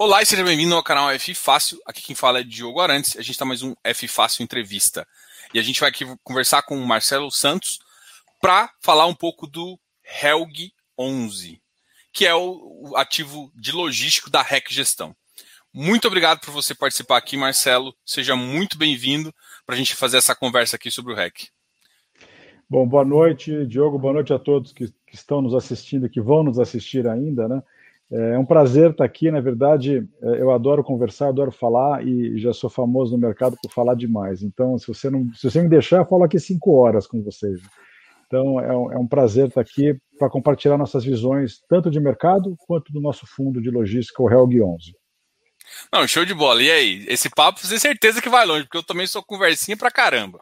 Olá e seja bem-vindo ao canal F Fácil. Aqui quem fala é Diogo Arantes. A gente está mais um F Fácil Entrevista. E a gente vai aqui conversar com o Marcelo Santos para falar um pouco do Helg 11, que é o ativo de logístico da REC Gestão. Muito obrigado por você participar aqui, Marcelo. Seja muito bem-vindo para a gente fazer essa conversa aqui sobre o REC. Bom, boa noite, Diogo. Boa noite a todos que, que estão nos assistindo, que vão nos assistir ainda, né? É um prazer estar aqui. Na verdade, é, eu adoro conversar, adoro falar e já sou famoso no mercado por falar demais. Então, se você não, se você me deixar, eu falo aqui cinco horas com vocês. Então, é um, é um prazer estar aqui para compartilhar nossas visões, tanto de mercado quanto do nosso fundo de logística, o Helg 11. Não, show de bola. E aí? Esse papo, você tem certeza que vai longe, porque eu também sou conversinha pra caramba.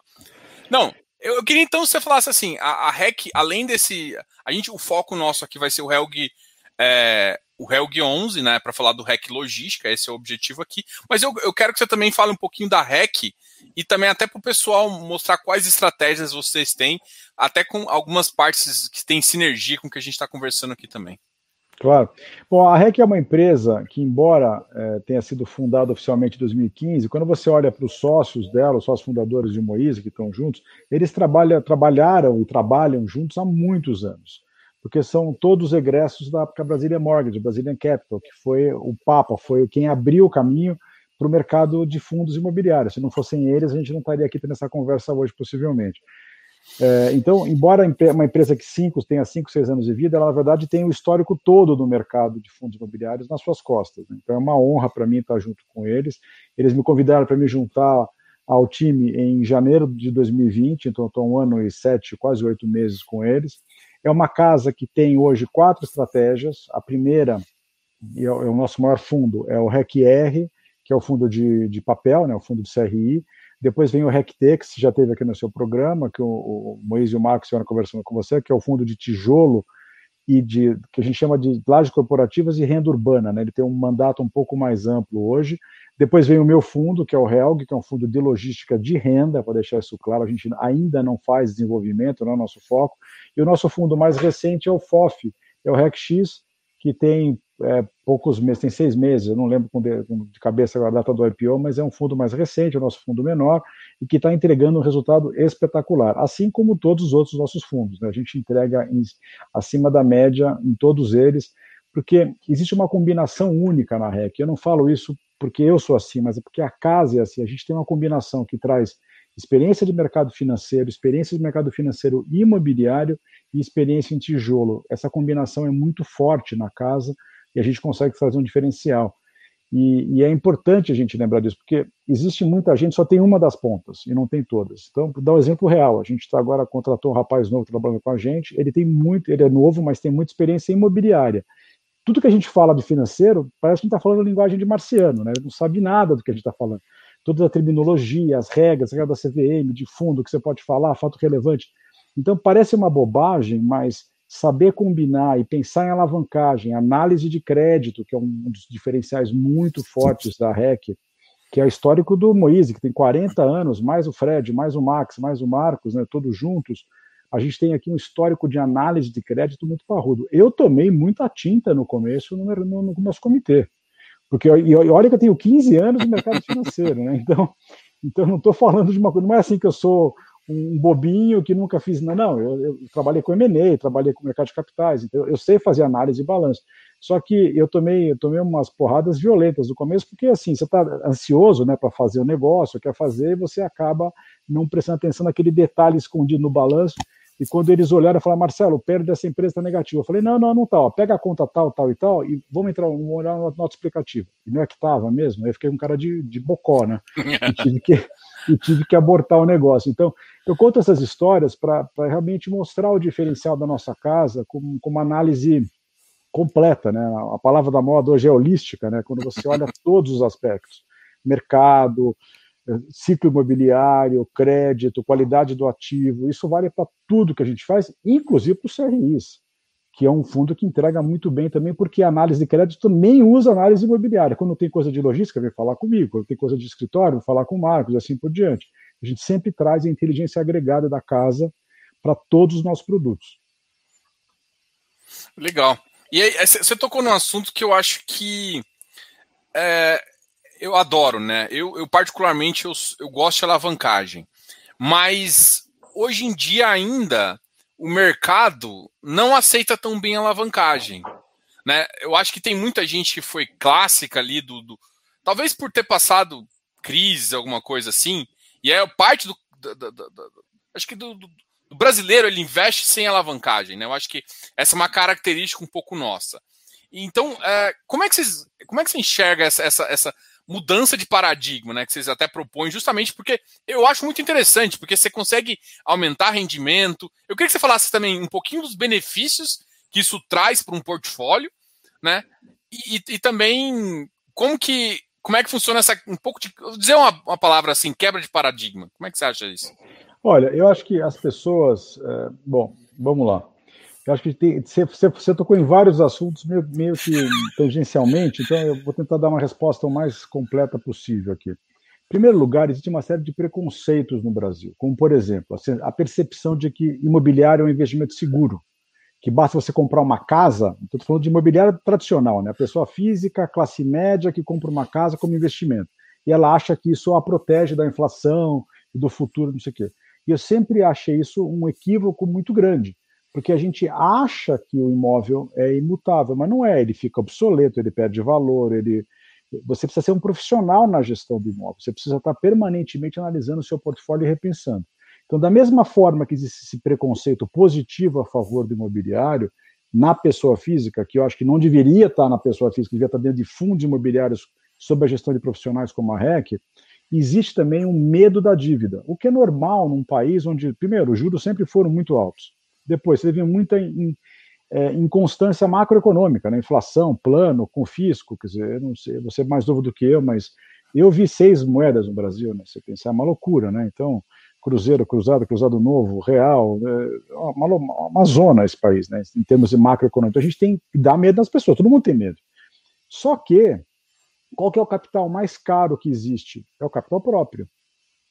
Não, eu, eu queria então que você falasse assim: a, a REC, além desse. A gente, o foco nosso aqui vai ser o Helg é, o Helg 11, né, para falar do REC Logística, esse é o objetivo aqui. Mas eu, eu quero que você também fale um pouquinho da REC e também até para o pessoal mostrar quais estratégias vocês têm, até com algumas partes que têm sinergia com o que a gente está conversando aqui também. Claro. Bom, a REC é uma empresa que, embora é, tenha sido fundada oficialmente em 2015, quando você olha para os sócios dela, os sócios fundadores de Moise, que estão juntos, eles trabalham, trabalharam e trabalham juntos há muitos anos porque são todos egressos da Brasília Mortgage, Brazilian Capital, que foi o Papa, foi quem abriu o caminho para o mercado de fundos imobiliários. Se não fossem eles, a gente não estaria aqui tendo essa conversa hoje, possivelmente. É, então, embora uma empresa que cinco, tenha 5, 6 anos de vida, ela, na verdade, tem o histórico todo do mercado de fundos imobiliários nas suas costas. Né? Então, é uma honra para mim estar junto com eles. Eles me convidaram para me juntar ao time em janeiro de 2020, então estou um ano e sete, quase oito meses com eles. É uma casa que tem hoje quatro estratégias. A primeira, e é, o nosso maior fundo, é o REC-R, que é o fundo de, de papel, né, o fundo de CRI. Depois vem o RECT, que você já teve aqui no seu programa, que o, o Moisés e o Marcos estiveram conversando com você, que é o fundo de tijolo e de que a gente chama de lajes corporativas e renda urbana. Né? Ele tem um mandato um pouco mais amplo hoje. Depois vem o meu fundo, que é o Helg, que é um fundo de logística de renda, para deixar isso claro, a gente ainda não faz desenvolvimento, não é o nosso foco. E o nosso fundo mais recente é o FOF, é o RECX, que tem é, poucos meses, tem seis meses, eu não lembro de, cabeça a data do IPO, mas é um fundo mais recente, o nosso fundo menor, e que está entregando um resultado espetacular, assim como todos os outros nossos fundos. Né? A gente entrega em, acima da média em todos eles, porque existe uma combinação única na REC. Eu não falo isso porque eu sou assim, mas é porque a casa é assim. A gente tem uma combinação que traz experiência de mercado financeiro, experiência de mercado financeiro imobiliário e experiência em tijolo. Essa combinação é muito forte na casa e a gente consegue fazer um diferencial. E, e, é importante a gente lembrar disso, porque existe muita gente, só tem uma das pontas e não tem todas. Então, dar um exemplo real, a gente está agora contratou um rapaz novo trabalhando com a gente, ele tem muito, ele é novo, mas tem muita experiência imobiliária tudo que a gente fala de financeiro parece que está falando linguagem de marciano, né? Ele não sabe nada do que a gente está falando. Toda a terminologia, as regras, a regra da CVM, de fundo, que você pode falar, fato relevante. Então parece uma bobagem, mas saber combinar e pensar em alavancagem, análise de crédito, que é um dos diferenciais muito fortes da REC, que é o histórico do Moise, que tem 40 anos, mais o Fred, mais o Max, mais o Marcos, né, todos juntos, a gente tem aqui um histórico de análise de crédito muito parrudo. Eu tomei muita tinta no começo no, no, no nosso comitê, porque e olha que eu tenho 15 anos no mercado financeiro, né? Então, então não estou falando de uma coisa, não é assim que eu sou um bobinho que nunca fiz, não, não, eu, eu trabalhei com M&A, trabalhei com mercado de capitais, então eu sei fazer análise e balanço. Só que eu tomei, eu tomei umas porradas violentas no começo, porque assim, você está ansioso, né, para fazer o negócio, quer fazer, e você acaba não prestando atenção naquele detalhe escondido no balanço, e quando eles olharam, falaram, Marcelo, o PER dessa empresa está negativo. Eu falei, não, não, não está. Pega a conta tal, tal e tal, e vamos entrar, vamos olhar na nota explicativa. E não é que estava mesmo. Aí eu fiquei um cara de, de bocó, né? E tive, que, e tive que abortar o negócio. Então, eu conto essas histórias para realmente mostrar o diferencial da nossa casa com, com uma análise completa, né? A palavra da moda hoje é holística, né? Quando você olha todos os aspectos, mercado, ciclo imobiliário, crédito, qualidade do ativo, isso vale para tudo que a gente faz, inclusive para os CRIs, que é um fundo que entrega muito bem também, porque a análise de crédito também usa análise imobiliária. Quando tem coisa de logística, vem falar comigo, quando tem coisa de escritório, vem falar com o Marcos, assim por diante. A gente sempre traz a inteligência agregada da casa para todos os nossos produtos. Legal. E aí, você tocou num assunto que eu acho que é, eu adoro, né? Eu, eu particularmente eu, eu gosto de alavancagem, mas hoje em dia ainda o mercado não aceita tão bem a alavancagem. Né? Eu acho que tem muita gente que foi clássica ali do, do talvez por ter passado crise, alguma coisa assim, e é parte do, do, do, do acho que do, brasileiro ele investe sem alavancagem, né? Eu acho que essa é uma característica um pouco nossa. Então, é, como é que vocês, como é que você enxerga essa, essa, essa mudança de paradigma, né? Que vocês até propõem, justamente porque eu acho muito interessante, porque você consegue aumentar rendimento. Eu queria que você falasse também um pouquinho dos benefícios que isso traz para um portfólio, né? E, e, também como que como é que funciona essa um pouco de dizer uma, uma palavra assim quebra de paradigma. Como é que você acha isso? Olha, eu acho que as pessoas, é, bom, vamos lá. Eu acho que tem, você, você, tocou em vários assuntos meio, meio que tangencialmente, então eu vou tentar dar uma resposta o mais completa possível aqui. Em primeiro lugar, existe uma série de preconceitos no Brasil, como, por exemplo, a percepção de que imobiliário é um investimento seguro, que basta você comprar uma casa, estou falando de imobiliário tradicional, né? a pessoa física, classe média, que compra uma casa como investimento, e ela acha que isso a protege da inflação do futuro, não sei o quê. E eu sempre achei isso um equívoco muito grande porque a gente acha que o imóvel é imutável, mas não é, ele fica obsoleto, ele perde valor, ele você precisa ser um profissional na gestão do imóvel, você precisa estar permanentemente analisando o seu portfólio e repensando. Então, da mesma forma que existe esse preconceito positivo a favor do imobiliário, na pessoa física, que eu acho que não deveria estar na pessoa física, devia estar dentro de fundos imobiliários sob a gestão de profissionais como a REC, existe também um medo da dívida, o que é normal num país onde, primeiro, os juros sempre foram muito altos. Depois, teve muita in, é, inconstância macroeconômica, né? inflação, plano, confisco, quer dizer, não sei, você é mais novo do que eu, mas eu vi seis moedas no Brasil, né? Você pensar, é uma loucura, né? Então, Cruzeiro, Cruzado, Cruzado Novo, Real, é uma, uma zona esse país, né? Em termos de macroeconômico. Então, a gente tem que dar medo das pessoas, todo mundo tem medo. Só que, qual que é o capital mais caro que existe? É o capital próprio.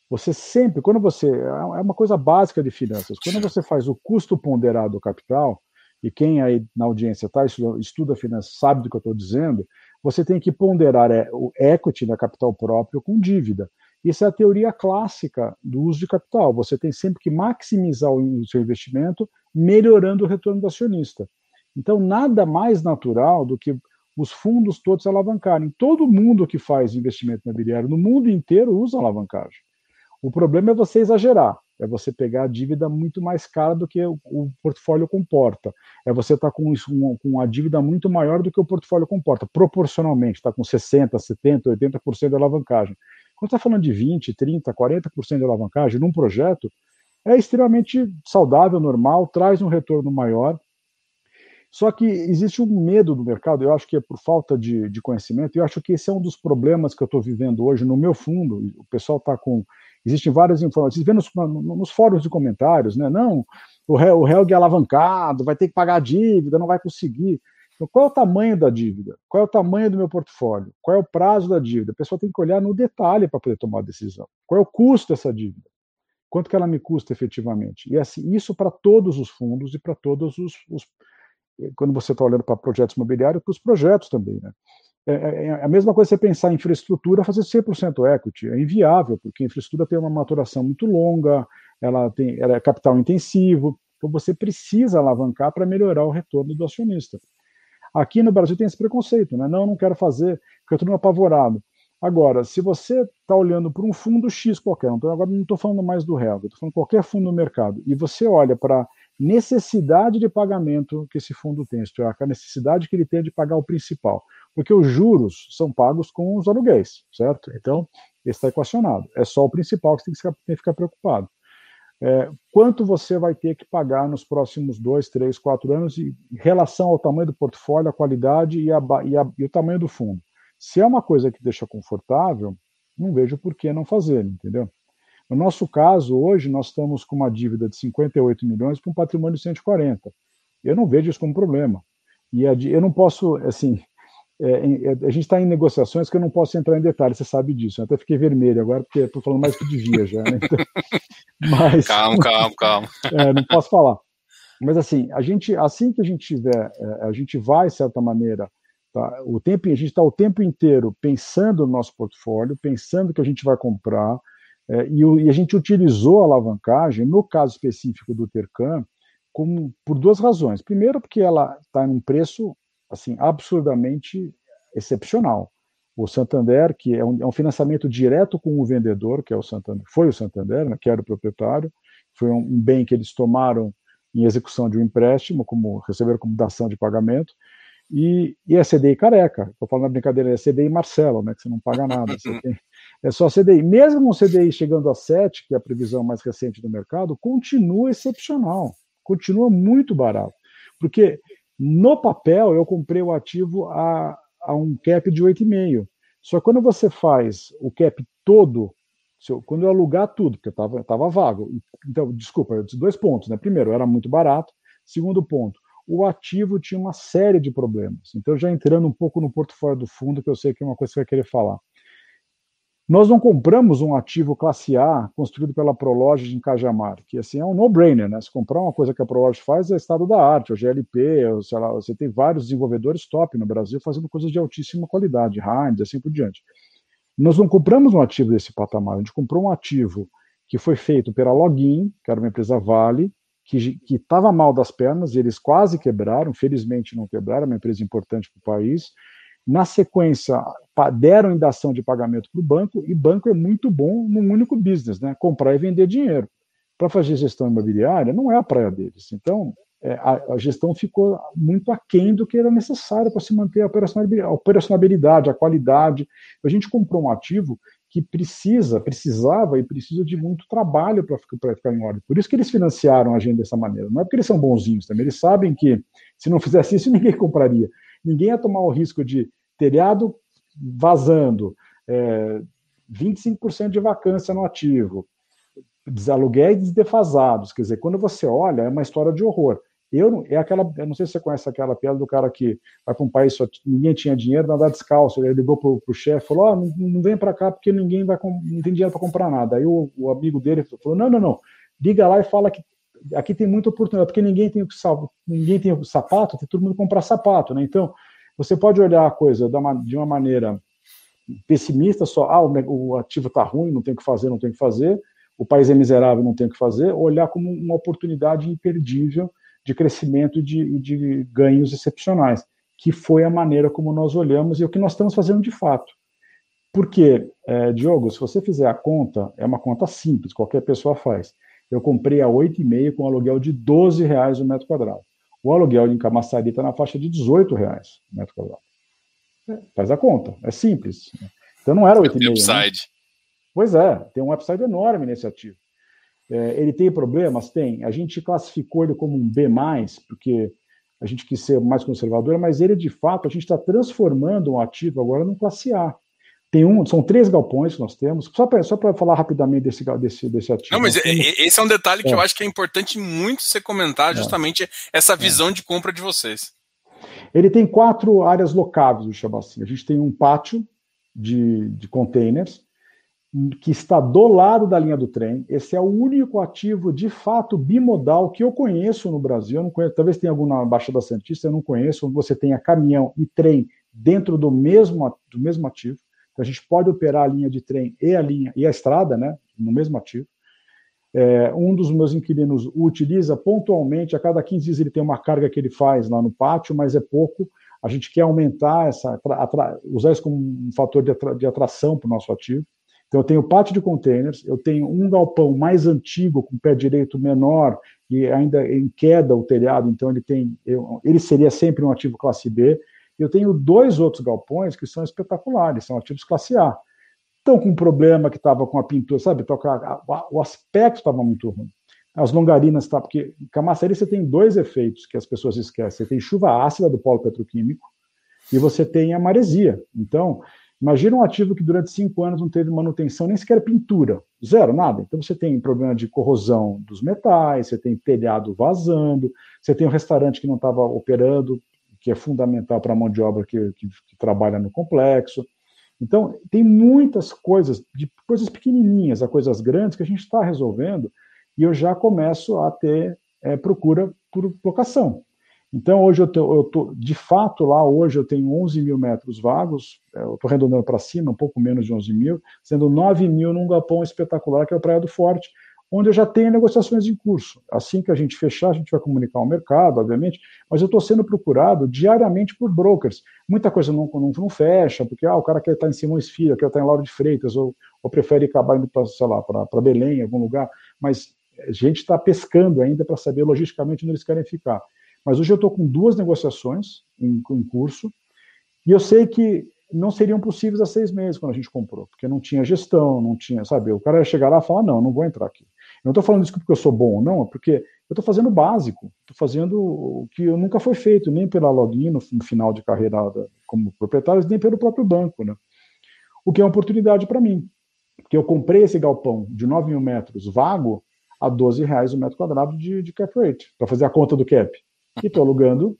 Você sempre, quando você. É uma coisa básica de finanças. Quando você faz o custo ponderado do capital, e quem aí na audiência tá, estuda, estuda finanças sabe do que eu estou dizendo, você tem que ponderar é, o equity, né, capital próprio, com dívida. Isso é a teoria clássica do uso de capital. Você tem sempre que maximizar o seu investimento, melhorando o retorno do acionista. Então, nada mais natural do que os fundos todos alavancarem. Todo mundo que faz investimento imobiliário no mundo inteiro usa alavancagem. O problema é você exagerar, é você pegar a dívida muito mais cara do que o, o portfólio comporta. É você estar tá com, com uma dívida muito maior do que o portfólio comporta, proporcionalmente, está com 60%, 70%, 80% de alavancagem. Quando está falando de 20%, 30%, 40% de alavancagem num projeto, é extremamente saudável, normal, traz um retorno maior. Só que existe um medo no mercado, eu acho que é por falta de, de conhecimento, eu acho que esse é um dos problemas que eu estou vivendo hoje no meu fundo. O pessoal está com Existem várias informações. Vê nos, nos fóruns de comentários, né? Não, o, o Helg é alavancado, vai ter que pagar a dívida, não vai conseguir. Então, qual é o tamanho da dívida? Qual é o tamanho do meu portfólio? Qual é o prazo da dívida? A pessoa tem que olhar no detalhe para poder tomar a decisão. Qual é o custo dessa dívida? Quanto que ela me custa efetivamente? E assim, isso para todos os fundos e para todos os, os, Quando você está olhando para projetos imobiliários, para os projetos também, né? É, é, é, a mesma coisa você pensar em infraestrutura fazer 100% equity. É inviável, porque a infraestrutura tem uma maturação muito longa, ela, tem, ela é capital intensivo, então você precisa alavancar para melhorar o retorno do acionista. Aqui no Brasil tem esse preconceito, né? Não, não quero fazer, porque eu estou apavorado. Agora, se você está olhando para um fundo X qualquer, então agora não estou falando mais do real, estou falando qualquer fundo no mercado, e você olha para necessidade de pagamento que esse fundo tem, isto é, a necessidade que ele tem de pagar o principal porque os juros são pagos com os aluguéis, certo? Então, está equacionado. É só o principal que você tem que ficar, tem que ficar preocupado. É, quanto você vai ter que pagar nos próximos dois, três, quatro anos em relação ao tamanho do portfólio, a qualidade e, a, e, a, e o tamanho do fundo? Se é uma coisa que deixa confortável, não vejo por que não fazer, entendeu? No nosso caso, hoje, nós estamos com uma dívida de 58 milhões para um patrimônio de 140. Eu não vejo isso como problema. E eu não posso, assim, é, é, a gente está em negociações que eu não posso entrar em detalhes, você sabe disso. Eu até fiquei vermelho agora, porque estou falando mais que devia já. Né? Então, mas, calma, calma, calma. É, não posso falar. Mas assim, a gente, assim que a gente tiver, é, a gente vai, de certa maneira, Tá? O tempo, a gente está o tempo inteiro pensando no nosso portfólio, pensando que a gente vai comprar, é, e, o, e, a gente utilizou a alavancagem, no caso específico do Tercam, como, por duas razões. Primeiro, porque ela está em um preço assim absurdamente excepcional. O Santander, que é um, é um, financiamento direto com o vendedor, que é o Santander, foi o Santander, né, que era o proprietário, foi um, um bem que eles tomaram em execução de um empréstimo, como receberam como dação de pagamento, e, e é CDI careca. Estou falando na brincadeira, é CDI Marcelo, né, que você não paga nada. Tem, é só CDI. Mesmo um CDI chegando a 7, que é a previsão mais recente do mercado, continua excepcional, continua muito barato. Porque no papel eu comprei o ativo a, a um cap de 8,5. Só quando você faz o cap todo, quando eu alugar tudo, porque estava tava vago. Então, desculpa, dois pontos. Né? Primeiro, era muito barato. Segundo ponto, o ativo tinha uma série de problemas. Então, já entrando um pouco no portfólio do fundo, que eu sei que é uma coisa que você vai querer falar. Nós não compramos um ativo classe A construído pela Prologis em Cajamar, que assim é um no-brainer, né? Se comprar uma coisa que a Prologis faz é estado da arte, o GLP, ou, sei lá, você tem vários desenvolvedores top no Brasil fazendo coisas de altíssima qualidade, Heinz, assim por diante. Nós não compramos um ativo desse patamar, a gente comprou um ativo que foi feito pela Login, que era uma empresa Vale, que estava mal das pernas, eles quase quebraram, felizmente não quebraram, é uma empresa importante para o país. Na sequência, deram indação de pagamento para o banco, e banco é muito bom num único business, né? comprar e vender dinheiro. Para fazer gestão imobiliária, não é a praia deles. Então, é, a, a, gestão ficou muito aquém do que era necessário para se manter a operacionalidade, a operacionalidade, a qualidade. A gente comprou um ativo que precisa, precisava e precisa de muito trabalho para ficar, ficar, em ordem. Por isso que eles financiaram a gente dessa maneira. Não é porque eles são bonzinhos também, eles sabem que se não fizesse isso, ninguém compraria. Ninguém ia tomar o risco de telhado vazando, é, 25% de vacância no ativo, desaluguéis defasados. Quer dizer, quando você olha, é uma história de horror. Eu, é aquela, eu não sei se você conhece aquela piada do cara que vai para um país só ninguém tinha dinheiro, andar descalço. Ele ligou para o chefe, falou: oh, não, não vem para cá porque ninguém vai não tem dinheiro para comprar nada. Aí o, o, amigo dele falou: não, não, não, liga lá e fala que aqui tem muita oportunidade, porque ninguém tem o ninguém tem o sapato, tem todo mundo comprar sapato, né? Então você pode olhar a coisa de uma maneira pessimista, só ah, o ativo está ruim, não tem o que fazer, não tem o que fazer, o país é miserável, não tem o que fazer, olhar como uma oportunidade imperdível de crescimento e de, de ganhos excepcionais, que foi a maneira como nós olhamos e o que nós estamos fazendo de fato. Porque, é, Diogo, se você fizer a conta, é uma conta simples, qualquer pessoa faz. Eu comprei a 8,5 com aluguel de 12 reais o metro quadrado. O aluguel em Camaçari está na faixa de 18 reais o metro quadrado. É, faz a conta, é simples. Então não era 8,5. Né? upside. Né? Pois é, tem um upside enorme nesse ativo. É, ele tem problemas? Tem. A gente classificou ele como um B, porque a gente quis ser mais conservador, mas ele, de fato, a gente está transformando um ativo agora num classe A. Tem um, são três galpões que nós temos. Só para só falar rapidamente desse, desse, desse ativo. Não, mas temos... esse é um detalhe que é. eu acho que é importante muito você comentar, é. justamente é. essa visão de compra de vocês. Ele tem quatro áreas locáveis, vou chamar assim. A gente tem um pátio de, de containers, que está do lado da linha do trem. Esse é o único ativo de fato bimodal que eu conheço no Brasil. Eu não conheço, talvez tenha algum na Baixada Santista, eu não conheço, onde você tenha caminhão e trem dentro do mesmo, do mesmo ativo. Então a gente pode operar a linha de trem e a linha e a estrada, né, no mesmo ativo. É, um dos meus inquilinos utiliza pontualmente, a cada 15 dias ele tem uma carga que ele faz lá no pátio, mas é pouco. A gente quer aumentar essa, usar isso como um fator de, atra, de atração para o nosso ativo. Então, eu tenho pátio de containers, eu tenho um galpão mais antigo, com pé direito menor, e ainda em queda o telhado, então ele tem, ele seria sempre um ativo classe B. Eu tenho dois outros galpões que são espetaculares, são ativos classe A. Estão com um problema que estava com a pintura, sabe? O aspecto estava muito ruim. As longarinas, tá? Porque Camaçari você tem dois efeitos que as pessoas esquecem. Você tem chuva ácida do polo petroquímico e você tem a maresia. Então, Imagina um ativo que durante cinco anos não teve manutenção, nem sequer pintura, zero, nada. Então você tem problema de corrosão dos metais, você tem telhado vazando, você tem um restaurante que não estava operando, que é fundamental para a mão de obra que, que, que, trabalha no complexo. Então, tem muitas coisas, de coisas pequenininhas a coisas grandes, que a gente está resolvendo, e eu já começo a ter é, procura por locação. Então, hoje eu estou, de fato, lá hoje eu tenho 11 mil metros vagos, é, eu estou arredondando para cima, um pouco menos de 11 mil, sendo 9 mil num galpão espetacular, que é o Praia do Forte, onde eu já tenho negociações em curso. Assim que a gente fechar, a gente vai comunicar ao mercado, obviamente, mas eu estou sendo procurado diariamente por brokers. Muita coisa não, não, não fecha, porque ah, o cara quer estar em Simões Filho, quer estar em Lauro de Freitas, ou, ou prefere acabar indo para, sei lá, para Belém, algum lugar, mas a gente está pescando ainda para saber logisticamente onde eles querem ficar. Mas hoje eu estou com duas negociações em, em curso, e eu sei que não seriam possíveis há seis meses quando a gente comprou, porque não tinha gestão, não tinha, sabe? O cara ia chegar lá e falar: não, não vou entrar aqui. Não estou falando isso porque eu sou bom, não, é porque eu estou fazendo o básico, estou fazendo o que nunca foi feito, nem pela login no final de carreira como proprietário, nem pelo próprio banco, né? O que é uma oportunidade para mim, porque eu comprei esse galpão de 9 mil metros vago a 12 reais o metro quadrado de, de cap rate, para fazer a conta do cap. E estou alugando,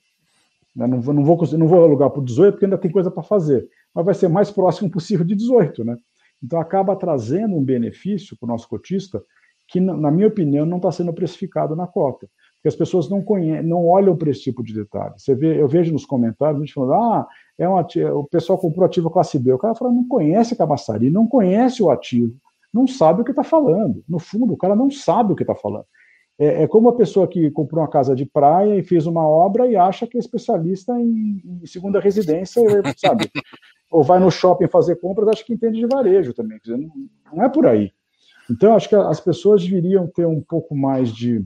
né? não, não, vou, não vou alugar por 18 porque ainda tem coisa para fazer, mas vai ser mais próximo possível de 18, né? Então acaba trazendo um benefício para o nosso cotista que, na minha opinião, não está sendo precificado na cota. Porque as pessoas não, conhecem, não olham para esse tipo de detalhe. Você vê, eu vejo nos comentários a gente falando, ah, é um ativo, o pessoal comprou ativo classe B. O cara fala, não conhece a Camaçari, não conhece o ativo, não sabe o que está falando. No fundo, o cara não sabe o que está falando. É, é, como a pessoa que comprou uma casa de praia e fez uma obra e acha que é especialista em, em segunda residência, sabe? Ou vai no shopping fazer compras, acha que entende de varejo também. Dizer, não, não é por aí. Então, acho que as pessoas deveriam ter um pouco mais de,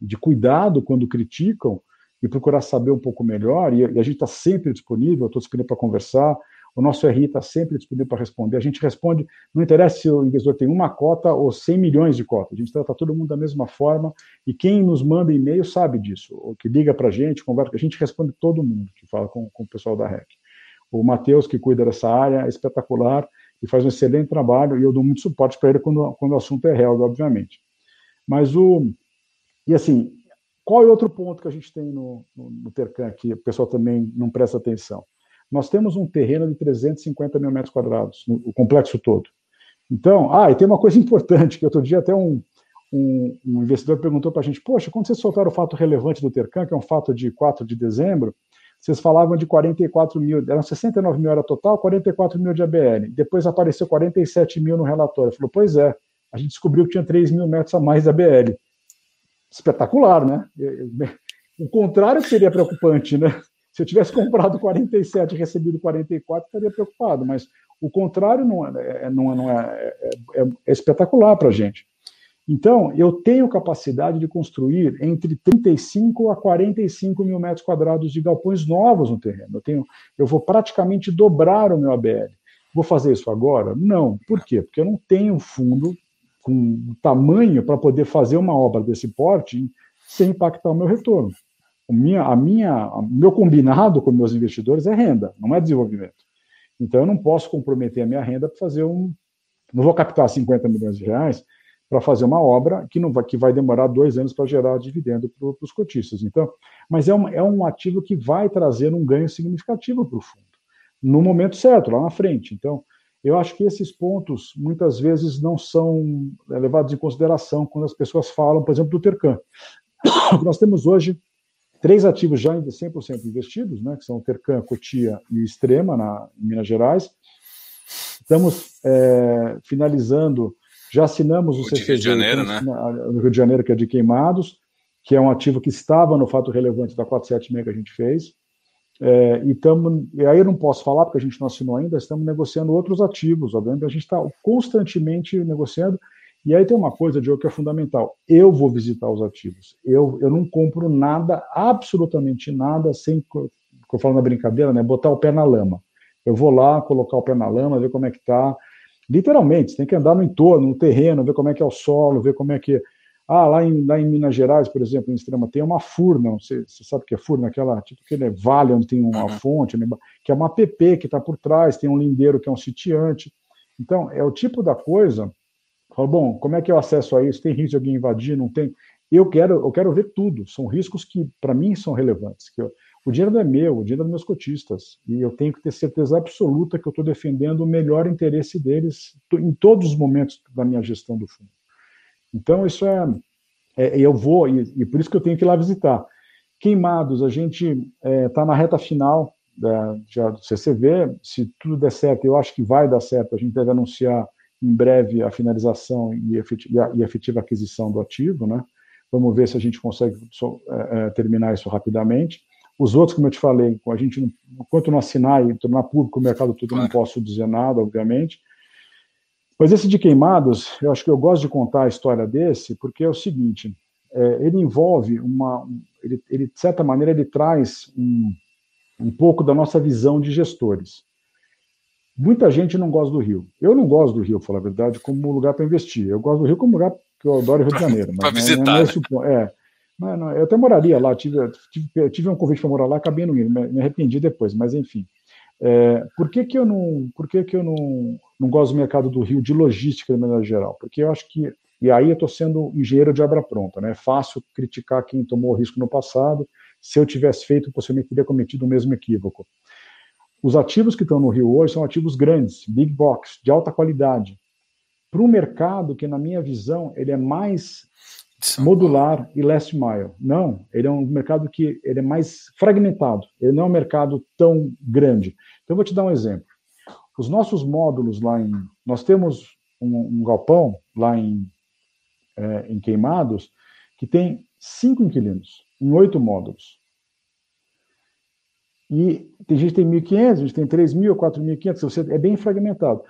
de cuidado quando criticam e procurar saber um pouco melhor. E, a gente está sempre disponível, estou disponível para conversar. O nosso RI está sempre disponível para responder. A gente responde, não interessa se o investidor tem uma cota ou 100 milhões de cotas, a gente trata todo mundo da mesma forma e quem nos manda e-mail sabe disso, o que liga para a gente, conversa, a gente responde todo mundo que fala com, com o pessoal da REC. O Matheus, que cuida dessa área, é espetacular e faz um excelente trabalho, e eu dou muito suporte para ele quando, quando o assunto é real, obviamente. Mas o. E assim, qual é outro ponto que a gente tem no, no, no Tercan aqui, o pessoal também não presta atenção? Nós temos um terreno de 350 mil metros quadrados, o complexo todo. Então, ah, e tem uma coisa importante, que outro dia até um, um, um investidor perguntou para a gente, poxa, quando vocês soltaram o fato relevante do Tercan, que é um fato de 4 de dezembro, vocês falavam de 44 mil, eram 69 mil era total, 44 mil de ABL. Depois apareceu 47 mil no relatório. Falou, pois é, a gente descobriu que tinha 3 mil metros a mais de ABL. Espetacular, né? O contrário seria preocupante, né? Se eu tivesse comprado 47 e recebido 44, estaria preocupado, mas o contrário não é, é não é, não é, é, é espetacular para a gente. Então, eu tenho capacidade de construir entre 35 a 45 mil metros quadrados de galpões novos no terreno. Eu, tenho, eu vou praticamente dobrar o meu ABL. Vou fazer isso agora? Não. Por quê? Porque eu não tenho fundo com tamanho para poder fazer uma obra desse porte sem impactar o meu retorno. O minha, a minha, o meu combinado com meus investidores é renda, não é desenvolvimento. Então eu não posso comprometer a minha renda para fazer um. Não vou captar 50 milhões de reais para fazer uma obra que, não vai, que vai demorar dois anos para gerar dividendo para os cotistas. Então, mas é um, é um ativo que vai trazer um ganho significativo para o fundo, no momento certo, lá na frente. Então, eu acho que esses pontos muitas vezes não são é, levados em consideração quando as pessoas falam, por exemplo, do Tercan. Nós temos hoje três ativos já 100% investidos, né, que são Tercan, Cotia e Extrema, na, em Minas Gerais. Estamos é, finalizando já assinamos o, o CCG Rio de Janeiro, né? no Rio de Janeiro, que é de queimados, que é um ativo que estava no fato relevante da 476 que a gente fez. É, e, tamo, e aí eu não posso falar, porque a gente não assinou ainda, estamos negociando outros ativos, obviamente, a gente está constantemente negociando. E aí tem uma coisa, Diogo, que é fundamental. Eu vou visitar os ativos. Eu, eu não compro nada, absolutamente nada, sem, que eu falo na brincadeira, né? Botar o pé na lama. Eu vou lá, colocar o pé na lama, ver como é que está, Literalmente, você tem que andar no entorno, no terreno, ver como é que é o solo, ver como é que. Ah, lá em, lá em Minas Gerais, por exemplo, em Extrema, tem uma furna, você, você sabe o que é furna? Aquela, tipo aquele vale onde tem uma fonte, né, que é uma PP que está por trás, tem um lindeiro que é um sitiante. Então, é o tipo da coisa. Fala, bom, como é que eu acesso a isso? Tem risco de alguém invadir? Não tem? Eu quero, eu quero ver tudo. São riscos que, para mim, são relevantes. Que eu, o dinheiro não é meu, o dinheiro é dos meus cotistas. E eu tenho que ter certeza absoluta que eu estou defendendo o melhor interesse deles em todos os momentos da minha gestão do fundo. Então, isso é. é eu vou, e, e, por isso que eu tenho que ir lá visitar. Queimados, a gente está é, tá na reta final da, já do CCV. Se tudo der certo, eu acho que vai dar certo. A gente deve anunciar em breve a finalização e efetiva, e efetiva aquisição do ativo, né? Vamos ver se a gente consegue é, é, terminar isso rapidamente. Os outros, como eu te falei, a gente, enquanto não assinar e tornar público o mercado todo, claro. não posso dizer nada, obviamente. Mas esse de queimados, eu acho que eu gosto de contar a história desse, porque é o seguinte: é, ele envolve uma, ele, ele, de certa maneira, ele traz um, um pouco da nossa visão de gestores. Muita gente não gosta do Rio. Eu não gosto do Rio, para falar a verdade, como lugar para investir. Eu gosto do Rio como lugar que eu adoro Rio de Janeiro. para visitar. Não, é, é, não, não, eu até moraria lá, tive, tive, tive um convite para morar lá, acabei não indo, me, arrependi depois, mas enfim. É, por que, que eu, não, por que que eu não, não gosto do mercado do Rio de logística de maneira geral? Porque eu acho que, e aí eu estou sendo engenheiro de obra pronta, né? É fácil criticar quem tomou risco no passado, se eu tivesse feito, possivelmente teria cometido o mesmo equívoco. Os ativos que estão no Rio hoje são ativos grandes, big box, de alta qualidade, para um mercado que, na minha visão, ele é mais modular e last mile. Não, ele é um mercado que ele é mais fragmentado. Ele não é um mercado tão grande. Então, eu vou te dar um exemplo. Os nossos módulos lá em... Nós temos um, um galpão lá em, é, em Queimados que tem cinco inquilinos, em oito módulos. E tem gente que tem 1.500, a gente tem 3.000, 4.500, é bem fragmentado.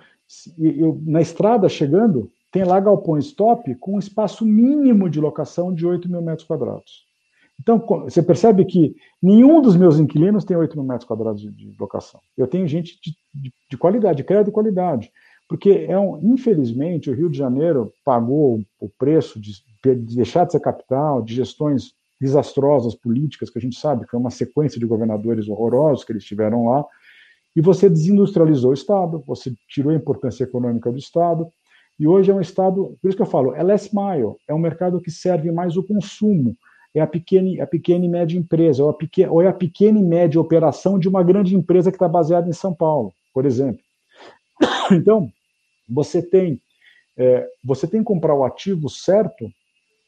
Eu, na estrada, chegando, tem lá galpões top com um espaço mínimo de locação de 8 mil metros quadrados. Então, você percebe que nenhum dos meus inquilinos tem 8 mil metros quadrados de, de locação. Eu tenho gente de, de, de qualidade, de crédito de qualidade. Porque, é um, infelizmente, o Rio de Janeiro pagou o preço de, de deixar de ser capital, de gestões desastrosas políticas, que a gente sabe que é uma sequência de governadores horrorosos que eles tiveram lá, e você desindustrializou o Estado, você tirou a importância econômica do Estado, e hoje é um Estado, por isso que eu falo, é less mile, é um mercado que serve mais o consumo, é a pequena, a pequena e média empresa, ou, a pequena, ou é a pequena e média operação de uma grande empresa que está baseada em São Paulo, por exemplo. Então, você tem, é, você tem que comprar o ativo certo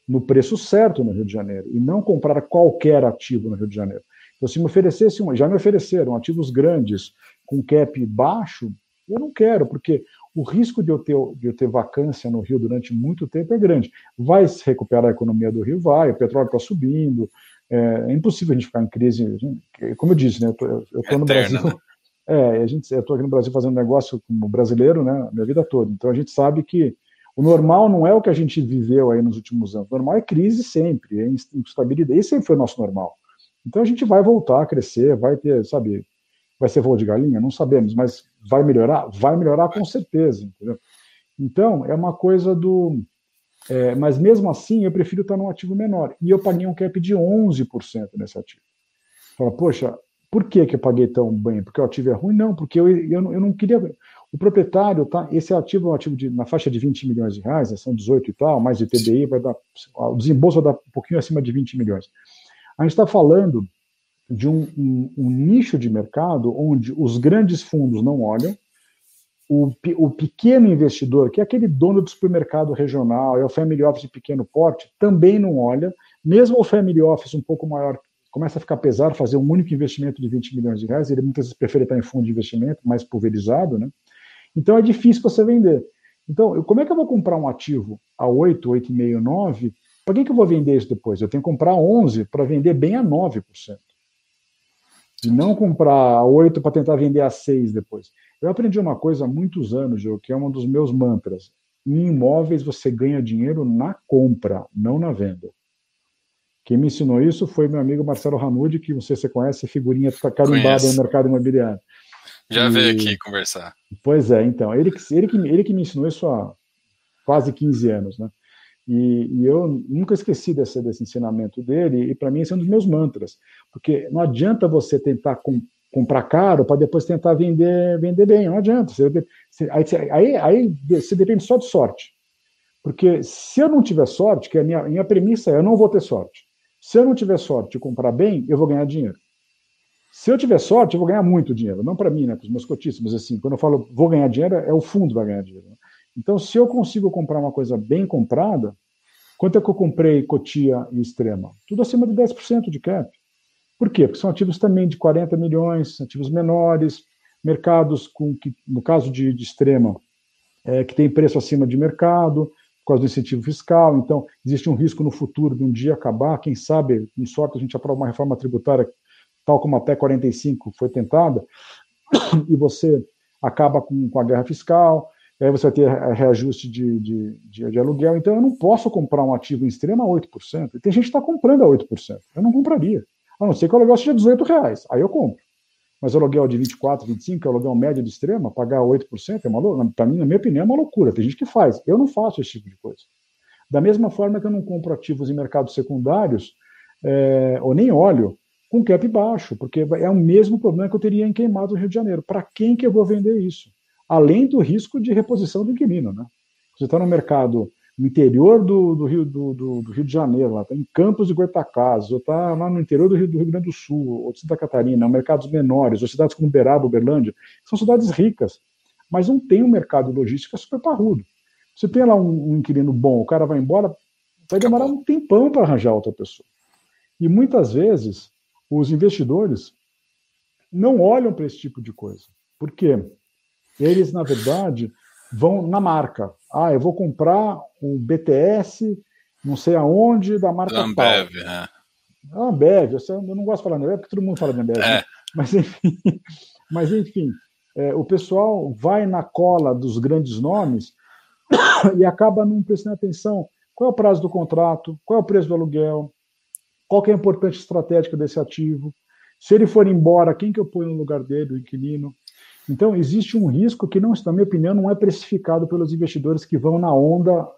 no preço certo no Rio de Janeiro e não comprar qualquer ativo no Rio de Janeiro. Então, se me oferecesse, já me ofereceram ativos grandes com cap baixo, eu não quero, porque o risco de eu, ter, de eu ter vacância no Rio durante muito tempo é grande. Vai se recuperar a economia do Rio? Vai, o petróleo está subindo, é, é, impossível a gente ficar em crise. Como eu disse, né, eu estou no Brasil. Né? É, a gente, eu estou aqui no Brasil fazendo negócio como brasileiro, né, a minha vida toda. Então a gente sabe que o normal não é o que a gente viveu aí nos últimos anos. O normal é crise sempre, é instabilidade. Esse sempre foi o nosso normal. Então a gente vai voltar a crescer, vai ter, sabe, vai ser voo de galinha? Não sabemos, mas vai melhorar? Vai melhorar com certeza, entendeu? Então, é uma coisa do. É, mas mesmo assim, eu prefiro estar num ativo menor. E eu paguei um cap de 11% nesse ativo. Fala, poxa, por que, que eu paguei tão bem? Porque o ativo é ruim? Não, porque eu, eu, eu não queria. O proprietário, tá, esse ativo é um ativo de, na faixa de 20 milhões de reais, né, são 18 e tal, mais de TBI, vai dar, o desembolso vai dar um pouquinho acima de 20 milhões. A gente está falando de um, um, um, nicho de mercado onde os grandes fundos não olham, o, o, pequeno investidor, que é aquele dono do supermercado regional, é o family office de pequeno porte, também não olha, mesmo o family office um pouco maior começa a ficar pesado fazer um único investimento de 20 milhões de reais, ele muitas vezes prefere estar em fundo de investimento, mais pulverizado, né? Então é difícil você vender. Então, como é que eu vou comprar um ativo a 8, 8,5, 9? Para quem que eu vou vender isso depois? Eu tenho que comprar 11 para vender bem a 9%. De não comprar a 8 para tentar vender a 6 depois. Eu aprendi uma coisa há muitos anos, Joe, que é um dos meus mantras. Em imóveis você ganha dinheiro na compra, não na venda. Quem me ensinou isso foi meu amigo Marcelo Ranucci, que você, você conhece, figurinha carimbada no mercado imobiliário. Já e... veio aqui conversar. Pois é, então, ele, ele, que, ele que me ensinou isso há quase 15 anos, né? E, e eu nunca esqueci desse, desse ensinamento dele, e para mim esse é um dos meus mantras, porque não adianta você tentar com, comprar caro para depois tentar vender, vender bem, não adianta. Você, você, aí, aí, aí você depende só de sorte. Porque se eu não tiver sorte, que a minha, minha premissa é eu não vou ter sorte. Se eu não tiver sorte de comprar bem, eu vou ganhar dinheiro. Se eu tiver sorte, eu vou ganhar muito dinheiro. Não para mim, né, para os meus cotistas, mas assim, quando eu falo vou ganhar dinheiro, é o fundo vai ganhar dinheiro. Né? Então, se eu consigo comprar uma coisa bem comprada, quanto é que eu comprei Cotia e Extrema? Tudo acima de 10% de cap. Por quê? Porque são ativos também de 40 milhões, ativos menores, mercados com que, no caso de, de extrema, é, que tem preço acima de mercado, por causa do incentivo fiscal. Então, existe um risco no futuro de um dia acabar. Quem sabe, com sorte, a gente aprova uma reforma tributária tal como a PEC 45 foi tentada, e você acaba com, com a guerra fiscal, aí você vai ter reajuste de, de, de, de, aluguel. Então, eu não posso comprar um ativo em extrema a 8%. E tem gente que está comprando a 8%. Eu não compraria. A não ser que o aluguel seja 18 reais. Aí eu compro. Mas o aluguel de 24, 25, que é o aluguel médio de extrema, pagar 8%, é uma para mim, na minha opinião, é uma loucura. Tem gente que faz. Eu não faço esse tipo de coisa. Da mesma forma que eu não compro ativos em mercados secundários, é, ou nem óleo, com cap baixo, porque é o mesmo problema que eu teria em queimado no Rio de Janeiro. Para quem que eu vou vender isso? Além do risco de reposição do inquilino. Né? Você está no mercado no interior do, do Rio, do, do, do, Rio de Janeiro, lá, tá em Campos de Goitacazes, ou está lá no interior do Rio, do Rio Grande do Sul, ou de Santa Catarina, mercados menores, ou cidades como Uberaba, Uberlândia, são cidades ricas, mas não tem um mercado logístico super parrudo. Você tem lá um, um inquilino bom, o cara vai embora, vai demorar um tempão para arranjar outra pessoa. E muitas vezes os investidores não olham para esse tipo de coisa. Por quê? Eles, na verdade, vão na marca. Ah, eu vou comprar o BTS, não sei aonde, da marca Ambev, tal. Né? Ambev, eu não gosto de falar Ambev, porque todo mundo fala de Ambev. É. Né? Mas enfim, mas, enfim é, o pessoal vai na cola dos grandes nomes e acaba não prestando atenção qual é o prazo do contrato, qual é o preço do aluguel, qual é a importância estratégica desse ativo, se ele for embora, quem que eu ponho no lugar dele, o inquilino, então, existe um risco que, não, na minha opinião, não é precificado pelos investidores que vão na onda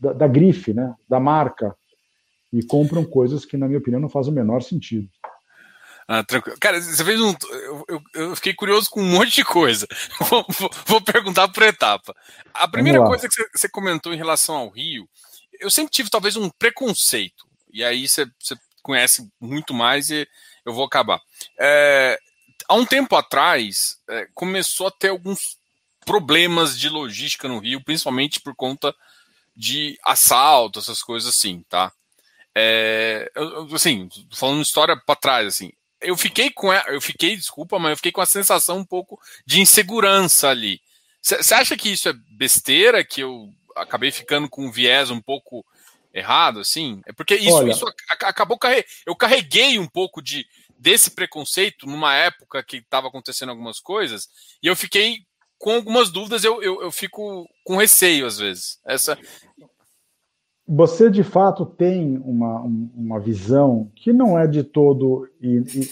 da, da grife, né, da marca, e compram coisas que, na minha opinião, não fazem o menor sentido. Ah, tranquilo. Cara, você fez um. Eu, eu, eu, fiquei curioso com um monte de coisa. Vou, vou, vou perguntar por etapa. A primeira coisa que você, você, comentou em relação ao Rio, eu sempre tive talvez um preconceito. E aí você, você conhece muito mais e eu vou acabar. É, há um tempo atrás, é, começou a ter alguns problemas de logística no Rio, principalmente por conta de assalto, essas coisas assim, tá? É, assim, falando história para trás, assim, eu fiquei com, eu fiquei, desculpa, mas eu fiquei com a sensação um pouco de insegurança ali. Você acha que isso é besteira, que eu acabei ficando com um viés um pouco errado, assim? É porque isso, Olha, isso acabou, eu carreguei um pouco de, desse preconceito numa época que estava acontecendo algumas coisas, e eu fiquei com algumas dúvidas, eu, eu, eu fico com receio às vezes. Essa você de fato tem uma, uma visão que não é de todo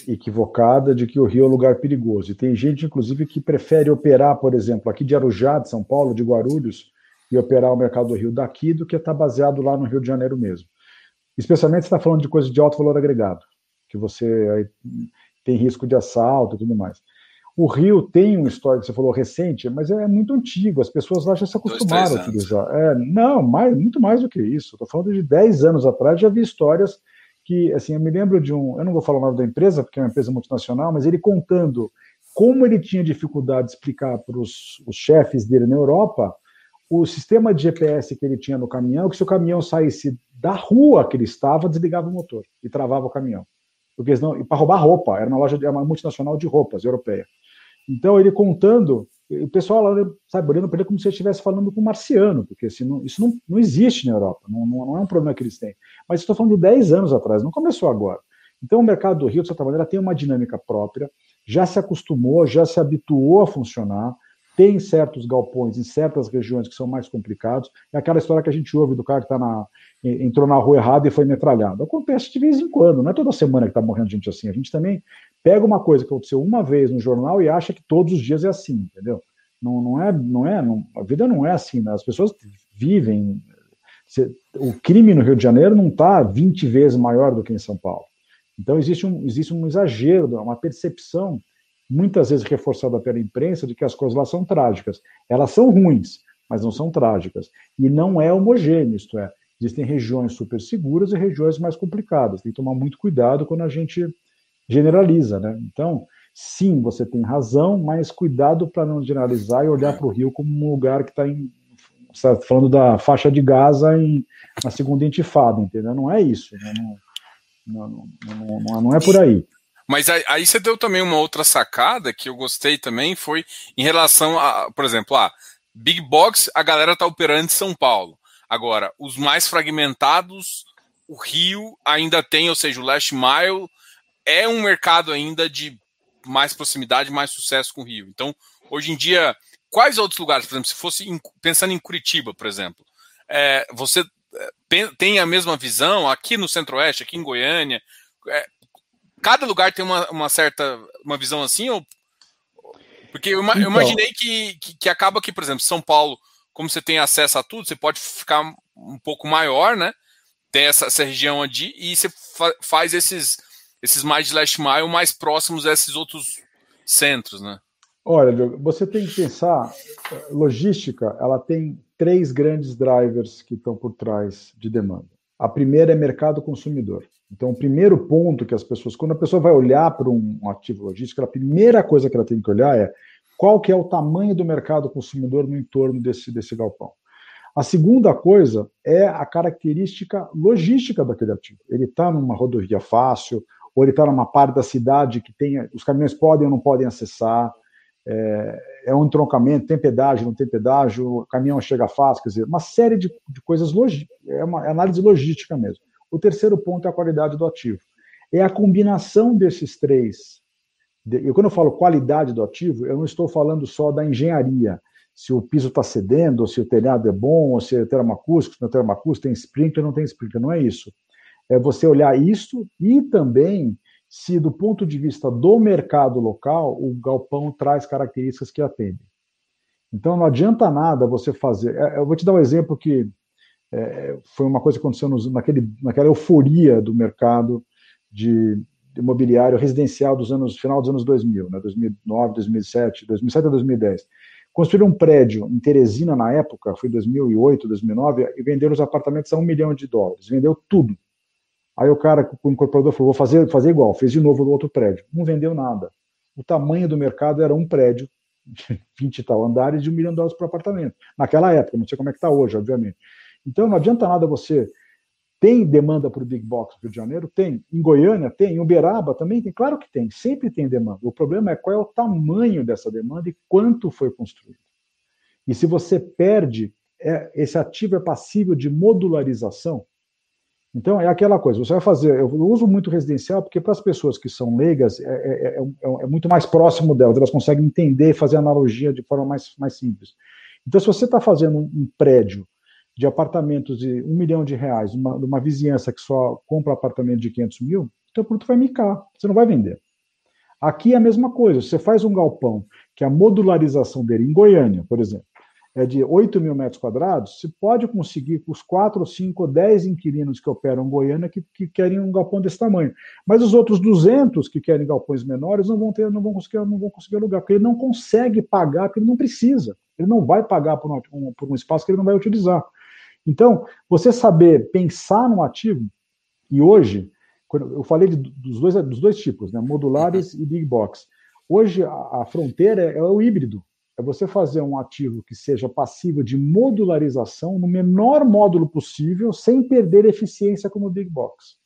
equivocada de que o Rio é um lugar perigoso. E tem gente, inclusive, que prefere operar, por exemplo, aqui de Arujá, de São Paulo, de Guarulhos, e operar o mercado do Rio daqui do que estar tá baseado lá no Rio de Janeiro mesmo. Especialmente se está falando de coisas de alto valor agregado que você tem risco de assalto e tudo mais. O Rio tem uma história que você falou recente, mas é muito antigo, as pessoas lá já se acostumaram a utilizar. É, não, mais, muito mais do que isso. Estou falando de 10 anos atrás, já vi histórias que, assim, eu me lembro de um, eu não vou falar o nome da empresa, porque é uma empresa multinacional, mas ele contando como ele tinha dificuldade de explicar para os chefes dele na Europa o sistema de GPS que ele tinha no caminhão, que se o caminhão saísse da rua que ele estava, desligava o motor e travava o caminhão porque senão, para roubar roupa, era uma loja, era uma multinacional de roupas europeia. Então ele contando, o pessoal lá, sabe, olhando para ele como se ele estivesse falando com um marciano, porque assim, não, isso não, não existe na Europa, não, não, é um problema que eles têm. Mas estou falando de 10 anos atrás, não começou agora. Então o mercado do Rio, de certa maneira, tem uma dinâmica própria, já se acostumou, já se habituou a funcionar, tem certos galpões em certas regiões que são mais complicados. É aquela história que a gente ouve do cara que está na, entrou na rua errada e foi metralhado. Acontece de vez em quando, não é toda semana que está morrendo gente assim. A gente também pega uma coisa que aconteceu uma vez no jornal e acha que todos os dias é assim, entendeu? Não, não é, não é, não, a vida não é assim, né? as pessoas vivem. O crime no Rio de Janeiro não está 20 vezes maior do que em São Paulo. Então existe um, existe um exagero, uma percepção muitas vezes reforçada pela imprensa, de que as coisas lá são trágicas. Elas são ruins, mas não são trágicas. E não é homogêneo, isto é, existem regiões super seguras e regiões mais complicadas. Tem que tomar muito cuidado quando a gente generaliza, né? Então, sim, você tem razão, mas cuidado para não generalizar e olhar para o Rio como um lugar que está em. Está falando da faixa de Gaza em, na segunda intifada, entendeu? Não é isso. Né? Não, Não, não, não, é por aí. Mas aí você deu também uma outra sacada que eu gostei também, foi em relação a, por exemplo, a Big Box, a galera tá operando em São Paulo. Agora, os mais fragmentados, o Rio ainda tem, ou seja, o Last Mile é um mercado ainda de mais proximidade, mais sucesso com o Rio. Então, hoje em dia, quais outros lugares, por exemplo, se fosse em, pensando em Curitiba, por exemplo, é, você é, tem a mesma visão aqui no Centro-Oeste, aqui em Goiânia? É, cada lugar tem uma, uma, certa uma visão assim? Ou... Porque eu, então, eu imaginei que, que, que, acaba que, por exemplo, São Paulo, como você tem acesso a tudo, você pode ficar um pouco maior, né? Tem essa, essa região ali e você fa faz esses, esses mais de last mile mais próximos a esses outros centros, né? Olha, você tem que pensar, logística, ela tem três grandes drivers que estão por trás de demanda. A primeira é mercado consumidor. Então, o primeiro ponto que as pessoas, quando a pessoa vai olhar para um ativo logístico, a primeira coisa que ela tem que olhar é qual que é o tamanho do mercado consumidor no entorno desse, desse galpão. A segunda coisa é a característica logística daquele ativo. Ele está numa rodovia fácil, ou ele está numa parte da cidade que tem, os caminhões podem ou não podem acessar, é, é um entroncamento, tem pedágio, não tem pedágio, o caminhão chega fácil, quer dizer, uma série de, de coisas, é uma é análise logística mesmo. O terceiro ponto é a qualidade do ativo. É a combinação desses três. E quando eu falo qualidade do ativo, eu não estou falando só da engenharia, se o piso está cedendo, ou se o telhado é bom, ou se é termoacústico, se não é termoacústico, tem sprinkler, não tem sprinkler, não é isso. É você olhar isso e também se, do ponto de vista do mercado local, o galpão traz características que atendem. Então, não adianta nada você fazer. É, eu vou te dar um exemplo que é, foi uma coisa que aconteceu naquele, naquela euforia do mercado de imobiliário residencial dos anos final dos anos 2000, né, 2009, 2007, 2007 a 2010. Construíram um prédio em Teresina na época, foi 2008, 2009, e venderam os apartamentos a um milhão de dólares. Vendeu tudo. Aí o cara, o incorporador falou, vou fazer, fazer igual, fez de novo no outro prédio. Não vendeu nada. O tamanho do mercado era um prédio de 20 e tal andares de um milhão de dólares por apartamento. Naquela época, não sei como é que está hoje, obviamente. Então não adianta nada você. Tem demanda para o Big Box Rio de Janeiro? Tem. Em Goiânia tem. Em Uberaba também tem. Claro que tem. Sempre tem demanda. O problema é qual é o tamanho dessa demanda e quanto foi construído. E se você perde, é, esse ativo é passível de modularização, então, é aquela coisa, você vai fazer, eu uso muito residencial porque para as pessoas que são leigas é, é, é, é, muito mais próximo delas, elas conseguem entender e fazer analogia de forma mais, mais simples. Então, se você está fazendo um, um, prédio de apartamentos de um milhão de reais, uma, uma vizinhança que só compra apartamento de 500 mil, teu produto vai micar, você não vai vender. Aqui é a mesma coisa, você faz um galpão, que a modularização dele, em Goiânia, por exemplo, é de 8 mil metros quadrados, se pode conseguir com os 4, 5, 10 inquilinos que operam em Goiânia que, que, querem um galpão desse tamanho. Mas os outros 200 que querem galpões menores não vão ter, não vão conseguir, não vão conseguir alugar, porque ele não consegue pagar, porque ele não precisa. Ele não vai pagar por um, por um espaço que ele não vai utilizar. Então, você saber pensar no ativo, e hoje, eu falei de, dos, dois, dos dois tipos, né, modulares e big box. Hoje, a, a fronteira é, é o híbrido é você fazer um ativo que seja passível de modularização no menor módulo possível, sem perder eficiência como Big Box.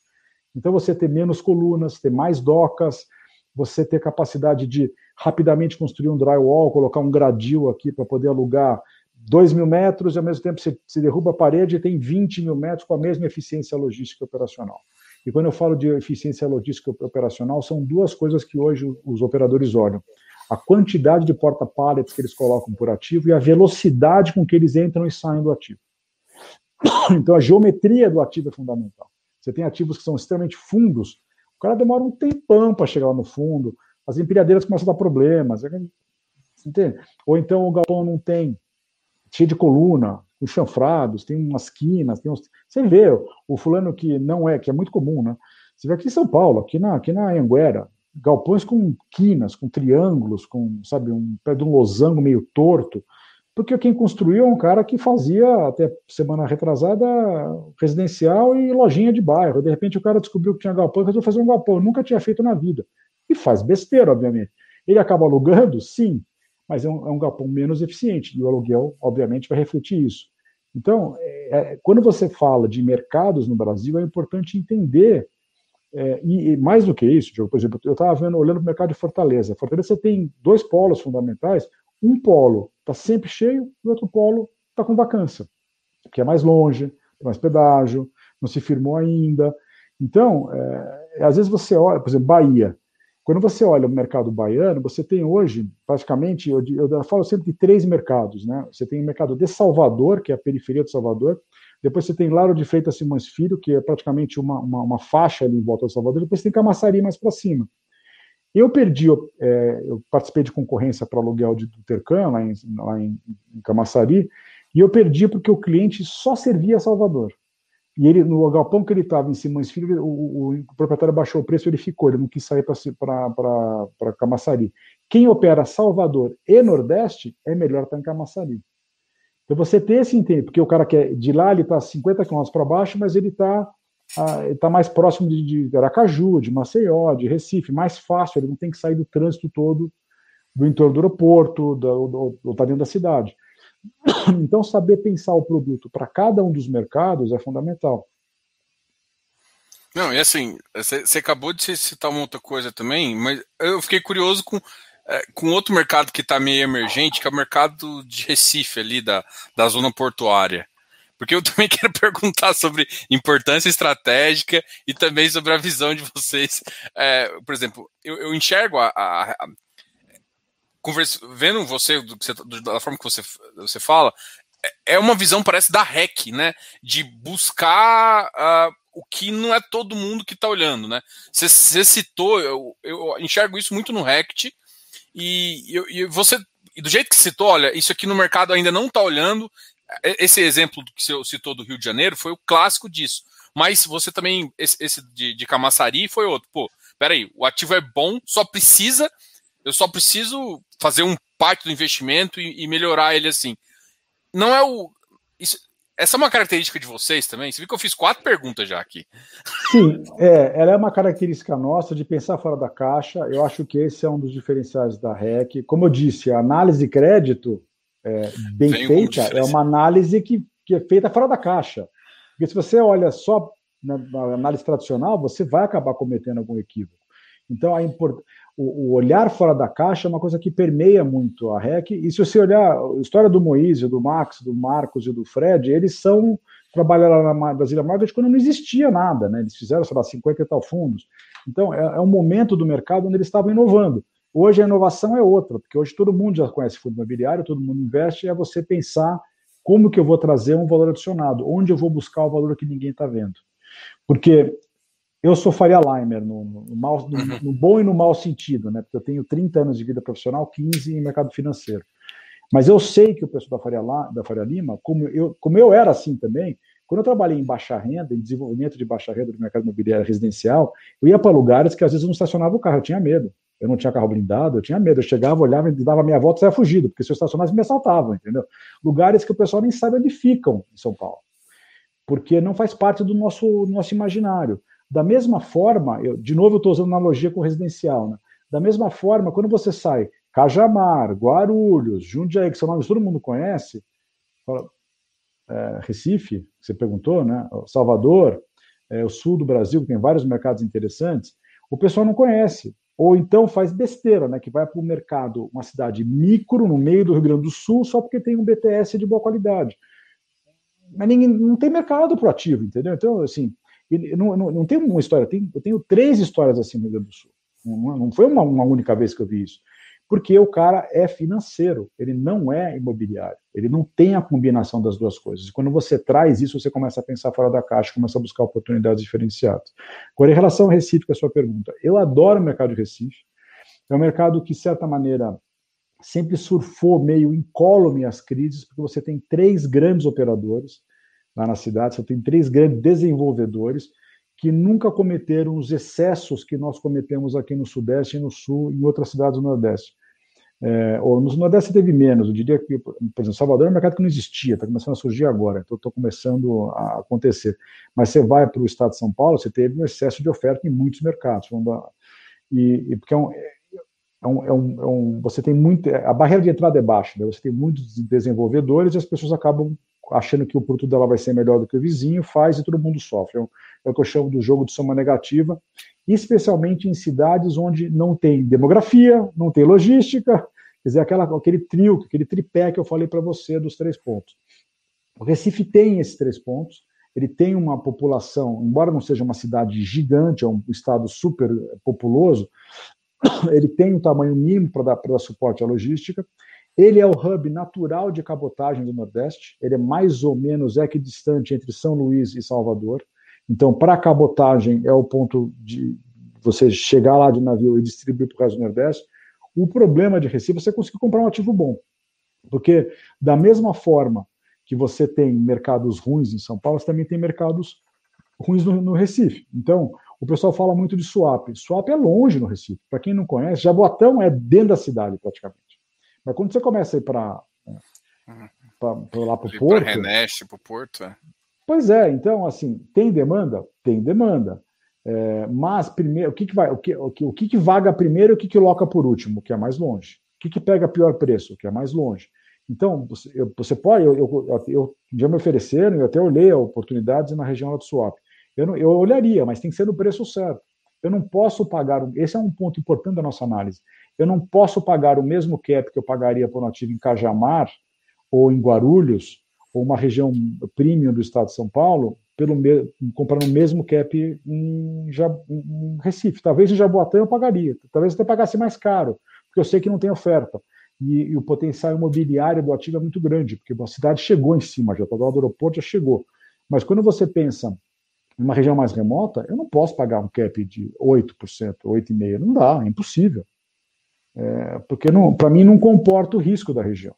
Então, você ter menos colunas, ter mais docas, você ter capacidade de rapidamente construir um drywall, colocar um gradil aqui para poder alugar 2 mil metros e ao mesmo tempo você, derruba a parede e tem 20 mil metros com a mesma eficiência logística operacional. E quando eu falo de eficiência logística operacional, são duas coisas que hoje os operadores olham a quantidade de porta-pallets que eles colocam por ativo e a velocidade com que eles entram e saem do ativo. Então, a geometria do ativo é fundamental. Você tem ativos que são extremamente fundos, o cara demora um tempão para chegar lá no fundo, as empilhadeiras começam a dar problemas, entende? Ou então o galpão não tem, cheio de coluna, com chanfrados, tem umas quinas, tem uns... Você vê, o fulano que não é, que é muito comum, né? Você vê aqui em São Paulo, aqui na, aqui na Anguera, galpões com quinas, com triângulos, com, sabe, um pé de um losango meio torto, porque quem construiu é um cara que fazia, até semana retrasada, residencial e lojinha de bairro. De repente o cara descobriu que tinha galpão e resolveu fazer um galpão. Nunca tinha feito na vida. E faz besteira, obviamente. Ele acaba alugando? Sim, mas é um, é um galpão menos eficiente. E o aluguel, obviamente, vai refletir isso. Então, é, é, quando você fala de mercados no Brasil, é importante entender É, e, e, mais do que isso, Diogo, por exemplo, eu estava olhando para o mercado de Fortaleza. Fortaleza tem dois polos fundamentais. Um polo está sempre cheio, e o outro polo está com vacância, que é mais longe, tem mais pedágio, não se firmou ainda. Então, é, às vezes você olha, por exemplo, Bahia. Quando você olha o mercado baiano, você tem hoje, praticamente, eu, eu falo sempre de três mercados. Né? Você tem o mercado de Salvador, que é a periferia de Salvador, depois você tem Laro de Freitas Simões Filho, que é praticamente uma, uma, uma faixa ali em volta de Salvador, depois tem Camaçari mais para cima. Eu perdi, é, eu participei de concorrência para aluguel de, do Tercan, lá, em, lá em, em Camaçari, e eu perdi porque o cliente só servia Salvador. E ele, no galpão que ele estava em Simões Filho, o, o, proprietário baixou o preço, ele ficou, ele não quis sair para Camaçari. Quem opera Salvador e Nordeste é melhor estar em Camaçari. Então você tem esse entendimento, porque o cara que é de lá, ele está 50 km para baixo, mas ele está ah, tá mais próximo de, de Aracaju, de Maceió, de Recife, mais fácil, ele não tem que sair do trânsito todo do entorno do aeroporto, do, do, tá dentro da cidade. Então, saber pensar o produto para cada um dos mercados é fundamental. Não, e assim, você acabou de citar uma outra coisa também, mas eu fiquei curioso com é, com outro mercado que está meio emergente, que é o mercado de Recife ali, da, da zona portuária. Porque eu também quero perguntar sobre importância estratégica e também sobre a visão de vocês. É, por exemplo, eu, eu enxergo a, a, a conversa, vendo você, do, da forma que você, você fala, é, é uma visão, parece, da REC, né? De buscar uh, o que não é todo mundo que está olhando, né? Você, você citou, eu, eu, enxergo isso muito no RECT, e, e, e você, e do jeito que citou, olha, isso aqui no mercado ainda não está olhando. Esse exemplo que você citou do Rio de Janeiro foi o clássico disso. Mas você também, esse, esse de, de Camaçari foi outro. Pô, peraí, o ativo é bom, só precisa, eu só preciso fazer um parte do investimento e, e melhorar ele assim. Não é o. Isso, essa é uma característica de vocês também? Você viu que eu fiz quatro perguntas já aqui. Sim, é, ela é uma característica nossa de pensar fora da caixa. Eu acho que esse é um dos diferenciais da REC. Como eu disse, a análise de crédito é, bem Vem feita é uma análise que, que é feita fora da caixa. Porque se você olha só na, na análise tradicional, você vai acabar cometendo algum equívoco. Então, a import o, o, olhar fora da caixa é uma coisa que permeia muito a REC. E se você olhar a história do Moise, do Max, do Marcos e do Fred, eles são trabalharam na Brasília Market quando não existia nada, né? Eles fizeram, sei lá, 50 e tal fundos. Então, é, é um momento do mercado onde eles estavam inovando. Hoje a inovação é outra, porque hoje todo mundo já conhece fundo imobiliário, todo mundo investe, e é você pensar como que eu vou trazer um valor adicionado, onde eu vou buscar o valor que ninguém está vendo. Porque eu sou Faria Limer, no, no, mal, no, uhum. no, bom e no mau sentido, né? Porque eu tenho 30 anos de vida profissional, 15 em mercado financeiro. Mas eu sei que o pessoal da Faria, da Faria Lima, como eu, como eu era assim também, quando eu trabalhei em baixa renda, em desenvolvimento de baixa renda do mercado imobiliário residencial, eu ia para lugares que às vezes eu não estacionava o carro, eu tinha medo. Eu não tinha carro blindado, eu tinha medo. Eu chegava, olhava, dava minha volta e saia fugido, porque se eu estacionasse, me assaltavam, entendeu? Lugares que o pessoal nem sabe onde ficam em São Paulo, porque não faz parte do nosso, nosso imaginário. Da mesma forma, eu, de novo eu estou usando analogia com residencial, né? Da mesma forma, quando você sai Cajamar, Guarulhos, Jundiaí, que são nomes que todo mundo conhece, fala, é, Recife, você perguntou, né? Salvador, é, o sul do Brasil, que tem vários mercados interessantes, o pessoal não conhece. Ou então faz besteira, né? Que vai para o mercado, uma cidade micro, no meio do Rio Grande do Sul, só porque tem um BTS de boa qualidade. Mas ninguém, não tem mercado pro ativo, entendeu? Então, assim, não, não, não tem uma história, tem, eu tenho três histórias assim no Rio Grande do Sul. Não, não foi uma, uma, única vez que eu vi isso. Porque o cara é financeiro, ele não é imobiliário, ele não tem a combinação das duas coisas. Quando você traz isso, você começa a pensar fora da caixa, começa a buscar oportunidades diferenciadas. Agora, em relação ao Recife, que é a sua pergunta, eu adoro o mercado de Recife. É um mercado que, de certa maneira, sempre surfou meio incólume as crises, porque você tem três grandes operadores lá na cidade. Você tem três grandes desenvolvedores que nunca cometeram os excessos que nós cometemos aqui no Sudeste e no Sul, em outras cidades do Nordeste. É, ou no Nordeste teve menos, eu diria que, por exemplo, Salvador é um mercado que não existia, está começando a surgir agora, então está começando a acontecer. Mas você vai para o estado de São Paulo, você teve um excesso de oferta em muitos mercados. E, e porque é um, é um, é um, é um, você tem muito, a barreira de entrada é baixa, né? você tem muitos desenvolvedores e as pessoas acabam achando que o produto dela vai ser melhor do que o vizinho, faz e todo mundo sofre. É o, é o que eu chamo do jogo de soma negativa, especialmente em cidades onde não tem demografia, não tem logística, quer dizer, aquela, aquele trio, aquele tripé que eu falei para você dos três pontos. O Recife tem esses três pontos, ele tem uma população, embora não seja uma cidade gigante, é um estado super populoso, ele tem um tamanho mínimo para dar, dar suporte à logística, ele é o hub natural de cabotagem do Nordeste, ele é mais ou menos equidistante entre São Luís e Salvador. Então, para cabotagem é o ponto de você chegar lá de navio e distribuir para o resto do Nordeste. O problema de Recife é você conseguir comprar um ativo bom. Porque, da mesma forma que você tem mercados ruins em São Paulo, você também tem mercados ruins no, no Recife. Então, o pessoal fala muito de swap. Swap é longe no Recife. Para quem não conhece, Jaboatão é dentro da cidade, praticamente. Mas quando você começa a ir para lá para o Porto. Para Reneste, para o Porto, é. Pois é, então, assim, tem demanda? Tem demanda. É, mas primeiro, o que, que vai, o que, o que, o que, que vaga primeiro e o que, que loca por último, que é mais longe? O que, que pega pior preço, que é mais longe? Então, você, eu, você pode, eu, eu, eu, já me ofereceram, eu até olhei oportunidades na região do swap. Eu, não, eu olharia, mas tem que ser no preço certo. Eu não posso pagar. Esse é um ponto importante da nossa análise. Eu não posso pagar o mesmo cap que eu pagaria por um ativo em Cajamar ou em Guarulhos, ou uma região premium do estado de São Paulo, pelo me... comprando o mesmo cap em, Jab... em Recife. Talvez em Jaboatão eu pagaria, talvez até pagasse mais caro, porque eu sei que não tem oferta. E, e o potencial imobiliário do ativo é muito grande, porque a cidade chegou em cima, já está do lado do aeroporto, já chegou. Mas quando você pensa em uma região mais remota, eu não posso pagar um cap de 8%, 8,5%, não dá, é impossível é, porque para mim não comporta o risco da região.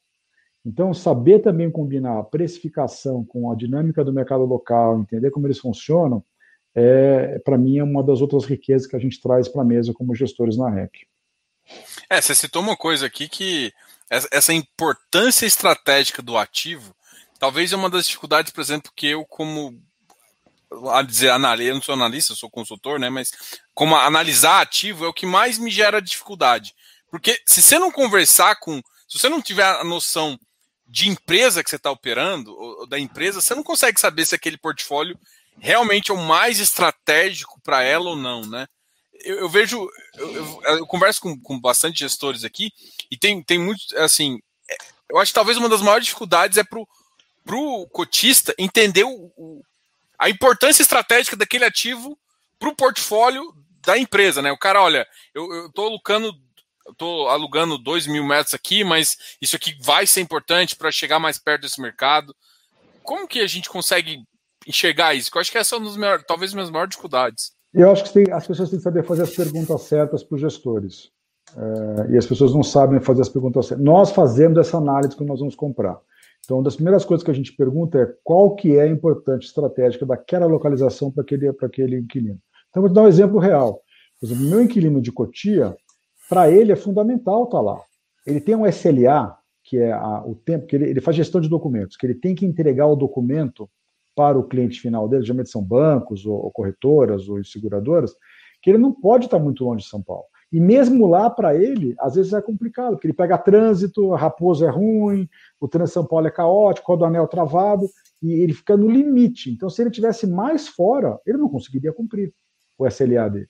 Então, saber também combinar a precificação com a dinâmica do mercado local, entender como eles funcionam, é, para mim é uma das outras riquezas que a gente traz para a mesa como gestores na REC. É, você citou uma coisa aqui que essa importância estratégica do ativo, talvez é uma das dificuldades, por exemplo, que eu como a dizer analista, eu não sou analista, sou consultor, né, mas como analisar ativo é o que mais me gera dificuldade. Porque se você não conversar com. Se você não tiver a noção de empresa que você está operando, ou da empresa, você não consegue saber se aquele portfólio realmente é o mais estratégico para ela ou não, né? Eu, eu vejo, eu, eu, eu converso com, com bastante gestores aqui e tem, tem muito, assim, é, eu acho que talvez uma das maiores dificuldades é para o cotista entender o, o, a importância estratégica daquele ativo para o portfólio da empresa, né? O cara, olha, eu estou alocando eu estou alugando 2 mil metros aqui, mas isso aqui vai ser importante para chegar mais perto desse mercado. Como que a gente consegue enxergar isso? Eu acho que essa é uma das maiores, talvez das maiores dificuldades. Eu acho que tem, as pessoas têm que saber fazer as perguntas certas para os gestores. É, e as pessoas não sabem fazer as perguntas certas. Nós fazemos essa análise quando nós vamos comprar. Então, uma das primeiras coisas que a gente pergunta é qual que é a importância estratégica daquela localização para aquele, aquele inquilino. Então, vou dar um exemplo real. Por exemplo, meu inquilino de Cotia, para ele é fundamental estar tá lá. Ele tem um SLA, que é a, o tempo que ele, ele, faz gestão de documentos, que ele tem que entregar o documento para o cliente final dele, geralmente são bancos, ou, ou corretoras, ou seguradoras, que ele não pode estar muito longe de São Paulo. E mesmo lá, para ele, às vezes é complicado, porque ele pega trânsito, a Raposo é ruim, o trânsito São Paulo é caótico, o anel travado, e ele fica no limite. Então, se ele tivesse mais fora, ele não conseguiria cumprir o SLA dele.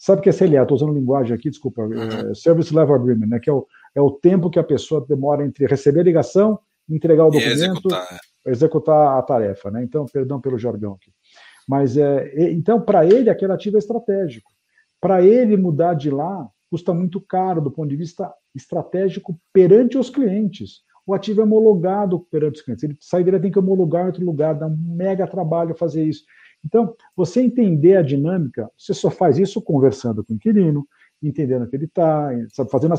Sabe o que é CLA? Estou usando linguagem aqui, desculpa. Uhum. É Service Level Agreement, né? que é o, é o tempo que a pessoa demora entre receber a ligação, entregar o documento, executar. executar. a tarefa. Né? Então, perdão pelo jargão aqui. Mas, é, então, para ele, aquele ativo é estratégico. Para ele mudar de lá, custa muito caro do ponto de vista estratégico perante os clientes. O ativo é homologado perante os clientes. Ele sai dele, tem que homologar em outro lugar, dá um mega trabalho fazer isso. Então, você entender a dinâmica, você só faz isso conversando com o inquilino, entendendo que ele está,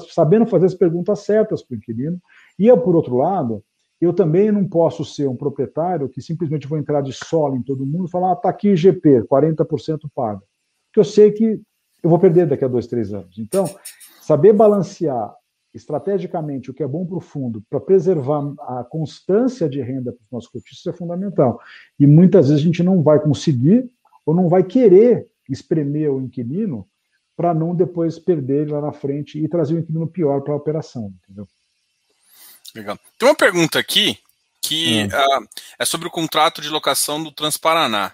sabendo fazer as perguntas certas para o inquilino. E eu, por outro lado, eu também não posso ser um proprietário que simplesmente vou entrar de solo em todo mundo e falar, ah, tá aqui IGP, 40% paga. Porque eu sei que eu vou perder daqui a dois, três anos. Então, saber balancear estrategicamente o que é bom para o fundo, para preservar a constância de renda para os nossos cotistas é fundamental. E muitas vezes a gente não vai conseguir ou não vai querer espremer o inquilino para não depois perder ele lá na frente e trazer o inquilino pior para a operação, entendeu? Legal. Tem uma pergunta aqui que hum. uh, é sobre o contrato de locação do Transparaná,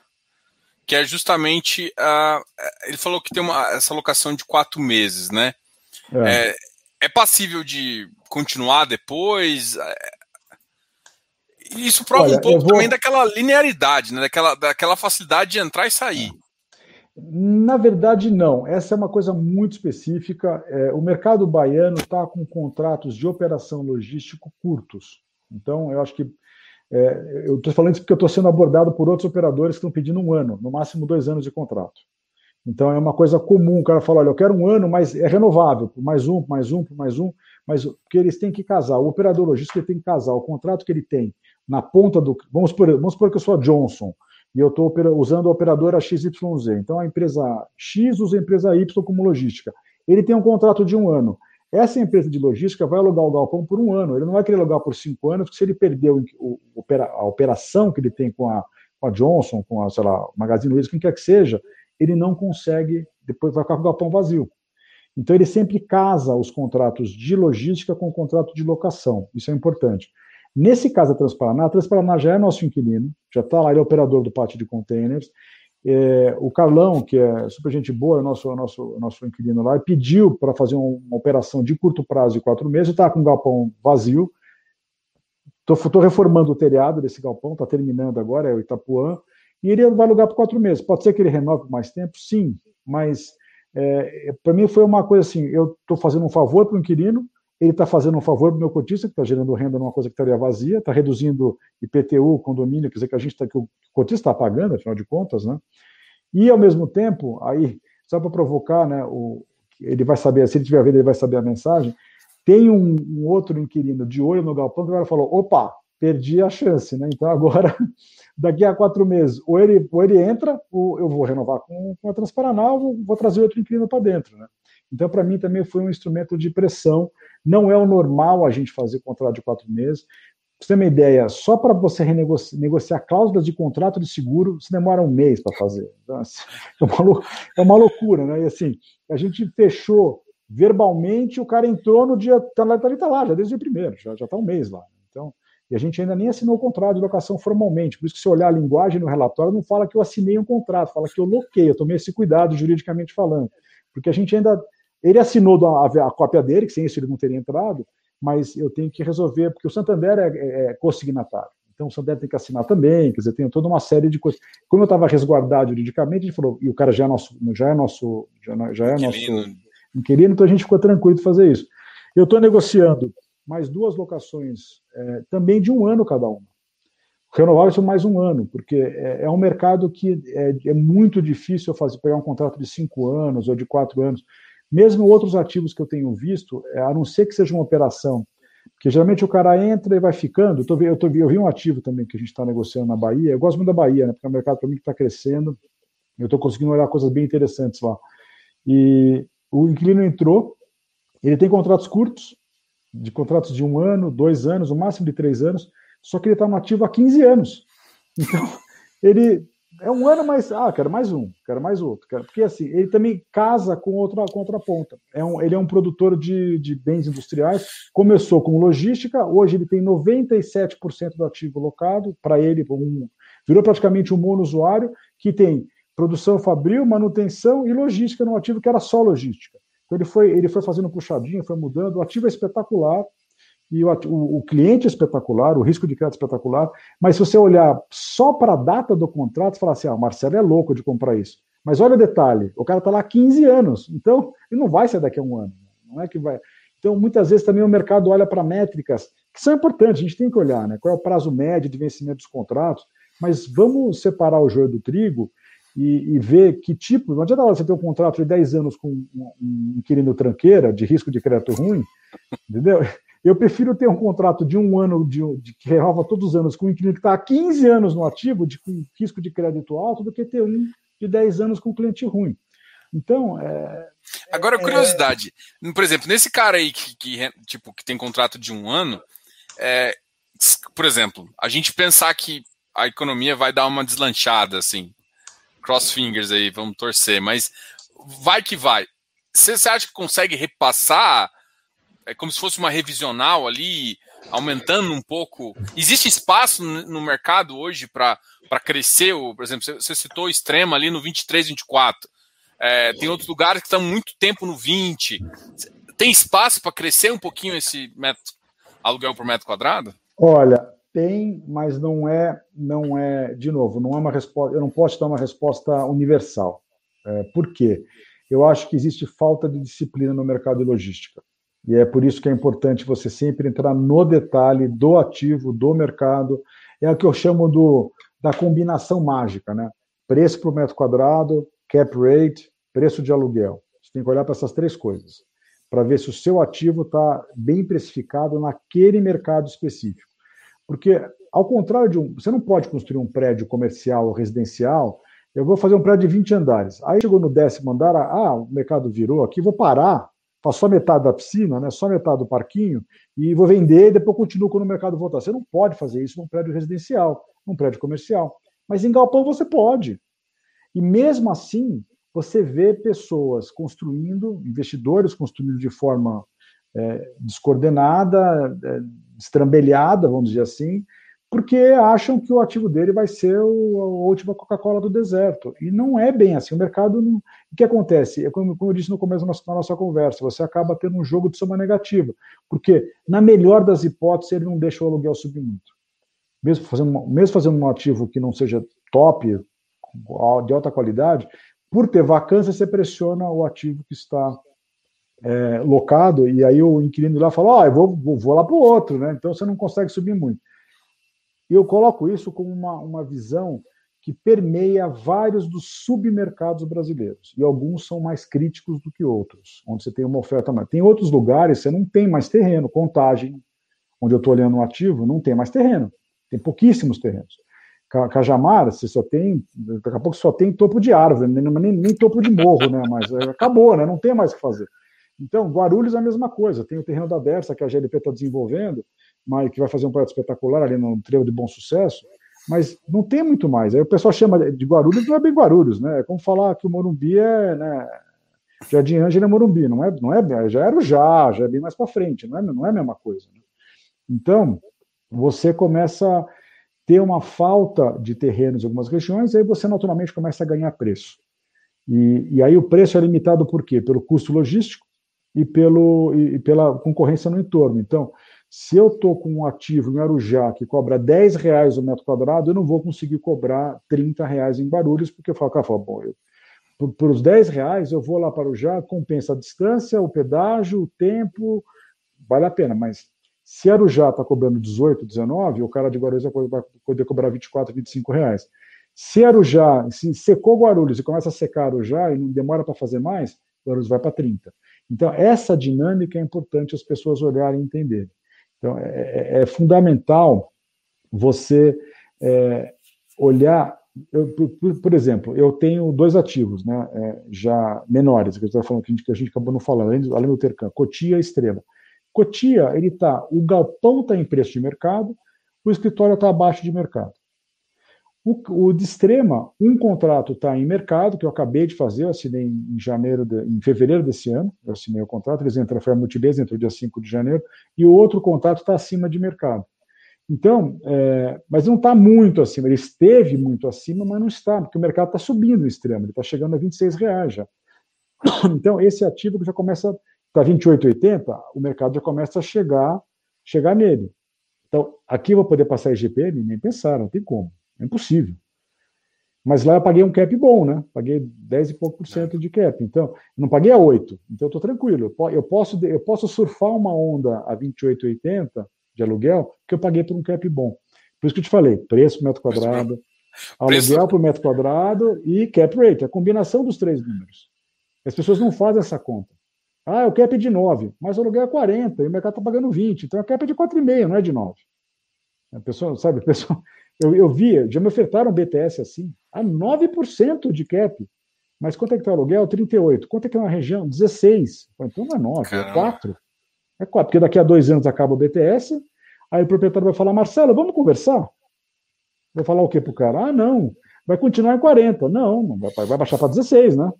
que é justamente uh, ele falou que tem uma, essa locação de quatro meses, né? É, é, é passível de continuar depois? Isso prova Olha, um pouco vou... também daquela linearidade, né? daquela, daquela facilidade de entrar e sair. Na verdade, não. Essa é uma coisa muito específica. É, o mercado baiano está com contratos de operação logístico curtos. Então, eu acho que. É, eu estou falando isso porque eu estou sendo abordado por outros operadores que estão pedindo um ano, no máximo dois anos de contrato. Então, é uma coisa comum. O cara fala: olha, eu quero um ano, mas é renovável, por mais um, por mais um, por mais um. Mas porque eles têm que casar. O operador logístico tem que casar o contrato que ele tem na ponta do. Vamos supor, vamos supor que eu sou a Johnson e eu estou usando a operadora XYZ. Então, a empresa X usa a empresa Y como logística. Ele tem um contrato de um ano. Essa empresa de logística vai alugar o galpão por um ano. Ele não vai querer alugar por cinco anos, porque se ele o, a operação que ele tem com a, com a Johnson, com a, sei lá, Magazine Luiza, quem quer que seja, ele não consegue, depois vai ficar com o galpão vazio. Então, ele sempre casa os contratos de logística com o contrato de locação. Isso é importante. Nesse caso da Transparaná, a Transparaná já é nosso inquilino, já está lá, ele é operador do pátio de containers. É, o Carlão, que é super gente boa, é nosso, nosso, nosso inquilino lá, pediu para fazer uma operação de curto prazo de quatro meses, está com o galpão vazio. Estou reformando o telhado desse galpão, está terminando agora, é o Itapuã, e ele vai alugar por quatro meses. Pode ser que ele renove por mais tempo? Sim, mas é, para mim foi uma coisa assim: eu estou fazendo um favor para o inquilino, ele está fazendo um favor para o meu cotista, que está gerando renda numa coisa que estaria vazia, está reduzindo IPTU, condomínio, quer dizer que a gente está que o cotista está pagando, afinal de contas, né? E ao mesmo tempo, aí, só para provocar, né, o, ele vai saber, se ele tiver vendo, ele vai saber a mensagem. Tem um, um outro inquilino de olho no galpão que agora falou: opa, perdi a chance, né? Então agora, daqui a quatro meses, ou ele, ou ele entra, ou eu vou renovar com, com a Transparaná, ou vou trazer outro inquilino para dentro, né? Então, para mim, também foi um instrumento de pressão não é o normal a gente fazer contrato de quatro meses. Pra você ter uma ideia, só para você renegociar negociar cláusulas de contrato de seguro, você demora um mês para fazer. Então, assim, é, uma, é uma loucura, né? E assim, a gente fechou verbalmente, o cara entrou no dia, tá lá, tá, tá lá, já desde o primeiro, já está um mês lá. Então, e a gente ainda nem assinou o contrato de locação formalmente. Por isso que se olhar a linguagem no relatório, não fala que eu assinei um contrato, fala que eu loquei, eu tomei esse cuidado juridicamente falando. Porque a gente ainda ele assinou a, a, cópia dele, que sem isso ele não teria entrado, mas eu tenho que resolver, porque o Santander é, é, é consignatário. Então o Santander tem que assinar também, quer dizer, tem toda uma série de coisas. Como eu estava resguardado juridicamente, a gente falou, e o cara já é nosso, já é nosso, já, já é inquilino. nosso inquilino, então a gente ficou tranquilo de fazer isso. Eu estou negociando mais duas locações, é, também de um ano cada uma. Renováveis são mais um ano, porque é, é um mercado que é, é, muito difícil fazer, pegar um contrato de cinco anos ou de quatro anos. Mesmo outros ativos que eu tenho visto, é, a não ser que seja uma operação, porque geralmente o cara entra e vai ficando. Eu, tô, eu, tô, eu vi um ativo também que a gente está negociando na Bahia. Eu gosto muito da Bahia, né, porque é um mercado para mim que está crescendo. Eu estou conseguindo olhar coisas bem interessantes lá. E o inquilino entrou, ele tem contratos curtos, de contratos de um ano, dois anos, o máximo de três anos, só que ele está no ativo há 15 anos. Então, ele é um ano mais. Ah, quero mais um, quero mais outro. Quero, porque assim, ele também casa com outra, com outra ponta. É um, ele é um produtor de, de bens industriais, começou com logística, hoje ele tem 97% do ativo locado, para ele, um, virou praticamente um mono-usuário que tem produção fabril, manutenção e logística no ativo que era só logística. Então ele foi, ele foi fazendo puxadinho, foi mudando, o ativo é espetacular, e o, o, cliente é espetacular, o risco de crédito é espetacular, mas se você olhar só para a data do contrato, você fala assim, ah, o Marcelo é louco de comprar isso. Mas olha o detalhe, o cara está lá há 15 anos, então ele não vai sair daqui a um ano, não é que vai... Então, muitas vezes também o mercado olha para métricas que são importantes, a gente tem que olhar, né? Qual é o prazo médio de vencimento dos contratos, mas vamos separar o joio do trigo e, e, ver que tipo. Não adianta você ter um contrato de 10 anos com um, um inquilino tranqueira, de risco de crédito ruim, entendeu? Eu prefiro ter um contrato de um ano de, de que renova todos os anos com um inquilino que está há 15 anos no ativo, de, com risco de crédito alto, do que ter um de 10 anos com um cliente ruim. Então, é, Agora, é, curiosidade. É... Por exemplo, nesse cara aí que, que, tipo, que tem contrato de um ano, é, por exemplo, a gente pensar que a economia vai dar uma deslanchada, assim, cross fingers aí, vamos torcer, mas vai que vai. Você acha que consegue repassar é como se fosse uma revisional ali, aumentando um pouco. Existe espaço no mercado hoje para crescer? Por exemplo, você citou o extremo ali no 23, 24. É, tem outros lugares que estão muito tempo no 20. Tem espaço para crescer um pouquinho esse metro, aluguel por metro quadrado? Olha, tem, mas não é, não é, de novo, não é uma resposta. Eu não posso dar uma resposta universal. É, por quê? Eu acho que existe falta de disciplina no mercado de logística. E é por isso que é importante você sempre entrar no detalhe do ativo, do mercado. É o que eu chamo do, da combinação mágica, né? Preço por metro quadrado, cap rate, preço de aluguel. Você tem que olhar para essas três coisas, para ver se o seu ativo está bem precificado naquele mercado específico. Porque, ao contrário de um. Você não pode construir um prédio comercial ou residencial. Eu vou fazer um prédio de 20 andares. Aí chegou no décimo andar, ah, o mercado virou aqui, vou parar faço só metade da piscina, né, só metade do parquinho, e vou vender e depois continuo quando o mercado voltar. Você não pode fazer isso num prédio residencial, num prédio comercial. Mas em galpão você pode. E mesmo assim, você vê pessoas construindo, investidores construindo de forma é, descoordenada, é, estrambelhada, vamos dizer assim, porque acham que o ativo dele vai ser a última Coca-Cola do deserto. E não é bem assim. O mercado. Não... O que acontece? É como, como eu disse no começo da nossa, da nossa, conversa, você acaba tendo um jogo de soma negativa. Porque, na melhor das hipóteses, ele não deixa o aluguel subir muito. Mesmo fazendo, mesmo fazendo um ativo que não seja top, de alta qualidade, por ter vacância, você pressiona o ativo que está é, locado, e aí o inquilino lá fala: Ó, oh, eu vou, vou, vou lá para o outro, né? Então você não consegue subir muito. E eu coloco isso como uma, uma visão que permeia vários dos submercados brasileiros. E alguns são mais críticos do que outros, onde você tem uma oferta mais. Tem outros lugares você não tem mais terreno, contagem, onde eu estou olhando o ativo, não tem mais terreno. Tem pouquíssimos terrenos. Cajamar, você só tem, daqui a pouco só tem topo de árvore, nem, nem, nem topo de morro, né? Mas é, acabou, né? Não tem mais o que fazer. Então, Guarulhos é a mesma coisa. Tem o terreno da Dersa, que a GLP está desenvolvendo, mas, que vai fazer um projeto espetacular ali no trevo de bom sucesso, mas não tem muito mais. Aí o pessoal chama de Guarulhos, não é bem Guarulhos, né? É como falar que o Morumbi é, né? Jardim Ângela é Morumbi, não é, não é, já era o já, já é bem mais para frente, não é, não é a mesma coisa. Né? Então, você começa a ter uma falta de terrenos em algumas regiões, aí você naturalmente começa a ganhar preço. E, e aí o preço é limitado por quê? Pelo custo logístico e, pelo, e, pela concorrência no entorno. Então, se eu estou com um ativo em Arujá que cobra 10 reais o metro quadrado, eu não vou conseguir cobrar 30 reais em Guarulhos, porque eu falo, cara, bom, eu, por, por os 10 reais eu vou lá para Arujá, compensa a distância, o pedágio, o tempo, vale a pena, mas se Arujá está cobrando 18, 19, o cara de Guarulhos vai poder cobrar 24, 25 reais. Se Arujá, se secou Guarulhos e começa a secar Arujá e não demora para fazer mais, Guarulhos vai para 30. Então, essa dinâmica é importante as pessoas olharem e entenderem. Então, é, é, é fundamental você é, olhar. Eu, por, por, exemplo, eu tenho dois ativos, né, é, já menores, que eu falando que a, gente, que a gente acabou não falando, além, além do Tercan, Cotia e Estrela. Cotia, ele tá, o galpão está em preço de mercado, o escritório está abaixo de mercado. O, o, de extrema, um contrato está em mercado, que eu acabei de fazer, eu assinei em janeiro, de, em fevereiro desse ano, eu assinei o contrato, eles entraram, foi a Multibase, entrou dia 5 de janeiro, e o outro contrato está acima de mercado. Então, é, mas não está muito acima, ele esteve muito acima, mas não está, porque o mercado está subindo no extremo, ele está chegando a 26 reais já. Então, esse ativo já começa, está 28,80, o mercado já começa a chegar, chegar nele. Então, aqui eu vou poder passar IGPM? Nem pensar, não tem como. É impossível. Mas lá eu paguei um cap bom, né? Paguei 10 e pouco por cento de cap. Então, não paguei a 8. Então, eu estou tranquilo. Eu posso, eu posso surfar uma onda a 28,80 de aluguel, que eu paguei por um cap bom. Por isso que eu te falei, preço por metro quadrado, aluguel por metro quadrado e cap rate, a combinação dos três números. As pessoas não fazem essa conta. Ah, o cap é de 9, mas o aluguel é 40 e o mercado está pagando 20. Então, a cap é de 4,5, não é de 9. A pessoa, sabe, a pessoa, eu, eu via, já me ofertaram BTS assim, a 9% de cap. Mas quanto é que está o aluguel? 38. Quanto é que é uma região? 16. Então não é 9, Caramba. é 4. É 4, porque daqui a dois anos acaba o BTS, aí o proprietário vai falar, Marcelo, vamos conversar? Vai falar o quê para o cara? Ah, não, vai continuar em 40. Não, não vai, vai baixar para 16, né?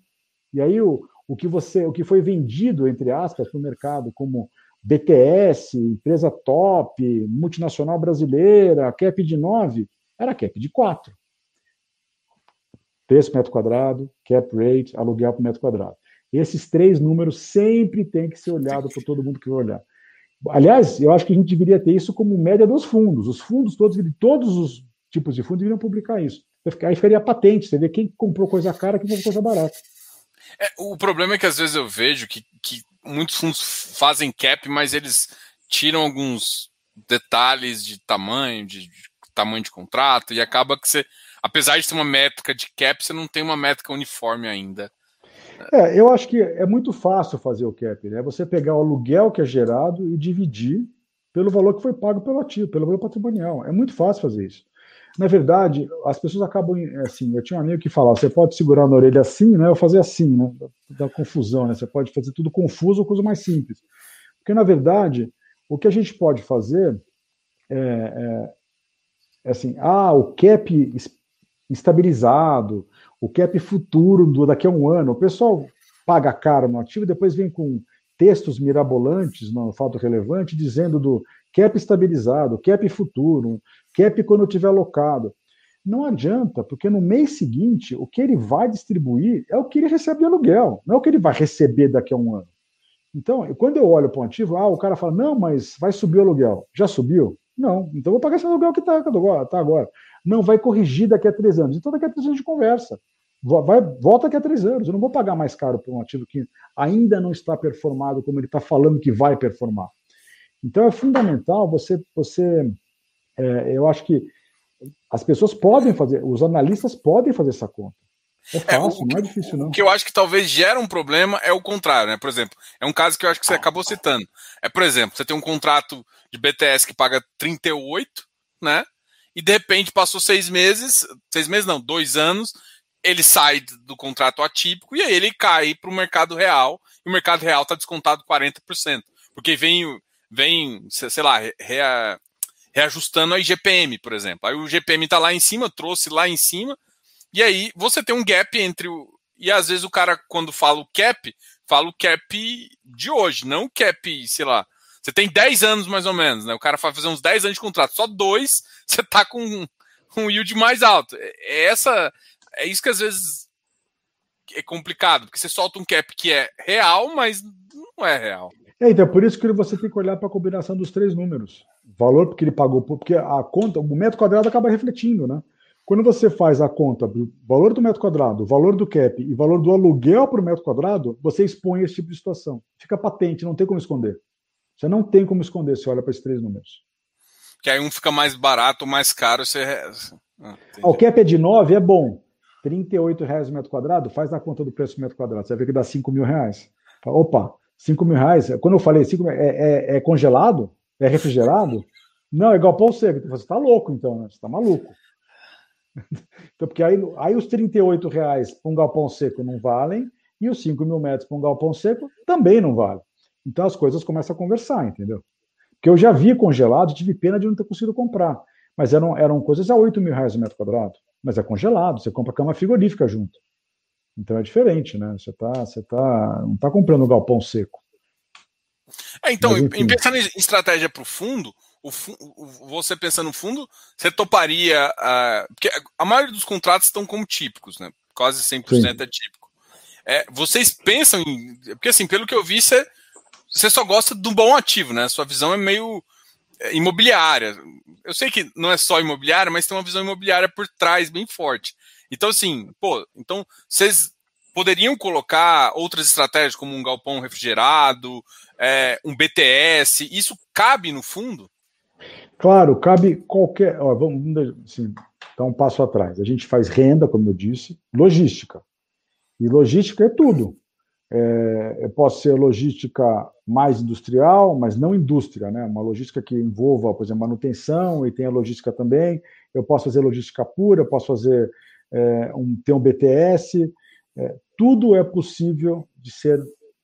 E aí o, o que você, o que foi vendido, entre aspas, para o mercado como BTS, empresa top, multinacional brasileira, cap de 9, era cap de 4. Preço metro quadrado, cap rate, aluguel por metro quadrado. Esses três números sempre tem que ser olhado por todo mundo que vai olhar. Aliás, eu acho que a gente deveria ter isso como média dos fundos. Os fundos todos, todos os tipos de fundos deveriam publicar isso. Aí ficaria patente, você vê quem comprou coisa cara, quem comprou coisa barata. É, o problema é que às vezes eu vejo que, que muitos fundos fazem cap, mas eles tiram alguns detalhes de tamanho, de, de tamanho de contrato, e acaba que você, apesar de ter uma métrica de cap, você não tem uma métrica uniforme ainda. É, eu acho que é muito fácil fazer o cap, né? Você pegar o aluguel que é gerado e dividir pelo valor que foi pago pelo ativo, pelo valor patrimonial. É muito fácil fazer isso. Na verdade, as pessoas acabam assim. Eu tinha um amigo que falava: você pode segurar na orelha assim, né? Ou fazer assim, né? Da confusão, né? Você pode fazer tudo confuso ou coisa mais simples. Porque, na verdade, o que a gente pode fazer é, é, é assim: ah, o cap estabilizado, o cap futuro do daqui a um ano. O pessoal paga caro no ativo e depois vem com textos mirabolantes no fato relevante dizendo do cap estabilizado, cap futuro, cap quando tiver alocado. Não adianta, porque no mês seguinte o que ele vai distribuir é o que ele recebe de aluguel, não é o que ele vai receber daqui a um ano. Então, quando eu olho para o ativo, ah, o cara fala, não, mas vai subir o aluguel. Já subiu? Não, então vou pagar esse aluguel que está tá agora. Não, vai corrigir daqui a três anos. Então daqui a três anos gente conversa. Vai, volta daqui a três anos. Eu não vou pagar mais caro por um ativo que ainda não está performado como ele está falando que vai performar. Então é fundamental você, você é, eu acho que as pessoas podem fazer, os analistas podem fazer essa conta. É fácil, é, o, não é difícil, não. O que eu acho que talvez gera um problema é o contrário, né? Por exemplo, é um caso que eu acho que você acabou citando. É, por exemplo, você tem um contrato de BTS que paga 38, né? E de repente passou seis meses, seis meses não, dois anos, ele sai do contrato atípico e aí ele cai para o mercado real, e o mercado real está descontado 40%. Porque vem, vem sei lá, rea, reajustando a IGPM, por exemplo. Aí o GPM está lá em cima, trouxe lá em cima, e aí você tem um gap entre o. E às vezes o cara, quando fala o cap, fala o cap de hoje, não o cap, sei lá. Você tem 10 anos mais ou menos, né? O cara vai fazer uns 10 anos de contrato, só dois, você tá com um, yield mais alto. É, é essa. É isso que às vezes é complicado, porque você solta um cap que é real, mas não é real. É, então, por isso que você tem que olhar para a combinação dos três números. Valor porque ele pagou, porque a conta, o metro quadrado acaba refletindo, né? Quando você faz a conta do valor do metro quadrado, valor do cap e valor do aluguel o metro quadrado, você expõe esse tipo de situação. Fica patente, não tem como esconder. Você não tem como esconder se olha para esses três números. Que aí um fica mais barato mais caro. Você... Ah, o cap é de 9, é bom. R$ reais o metro quadrado, faz a conta do preço do metro quadrado. Você vai ver que dá 5 mil reais. Opa, 5 mil reais. Quando eu falei 5 mil, é, é, é, congelado? É refrigerado? Não, é igual pão seco. Você está louco, então, né? Você está maluco. então, porque aí, aí os 38 reais para um galpão seco não valem e os 5 mil metros para um galpão seco também não valem. Então as coisas começam a conversar, entendeu? Porque eu já vi congelado, tive pena de não ter conseguido comprar. Mas eram, eram coisas a 8 mil reais o metro quadrado. Mas é congelado, você compra cama frigorífica junto. Então é diferente, né? Você, tá, você tá, não está comprando galpão seco. É, então, Mas, em pensando em estratégia para o fundo, você pensando no fundo, você toparia. Uh, porque a maioria dos contratos estão como típicos, né? Quase 100% Sim. é típico. É, vocês pensam em. Porque, assim, pelo que eu vi, você você só gosta do bom ativo, né? Sua visão é meio é, imobiliária. Eu sei que não é só imobiliária, mas tem uma visão imobiliária por trás bem forte. Então, assim, pô, então vocês poderiam colocar outras estratégias como um galpão refrigerado, é, um BTS, isso cabe no fundo? Claro, cabe qualquer. Ó, vamos assim, dar um passo atrás. A gente faz renda, como eu disse, logística. E logística é tudo. É, eu posso ser logística mais industrial, mas não indústria, né? Uma logística que envolva, por exemplo, manutenção e tem a logística também. Eu posso fazer logística pura, posso fazer é, um, ter um BTS. É, tudo é possível de ser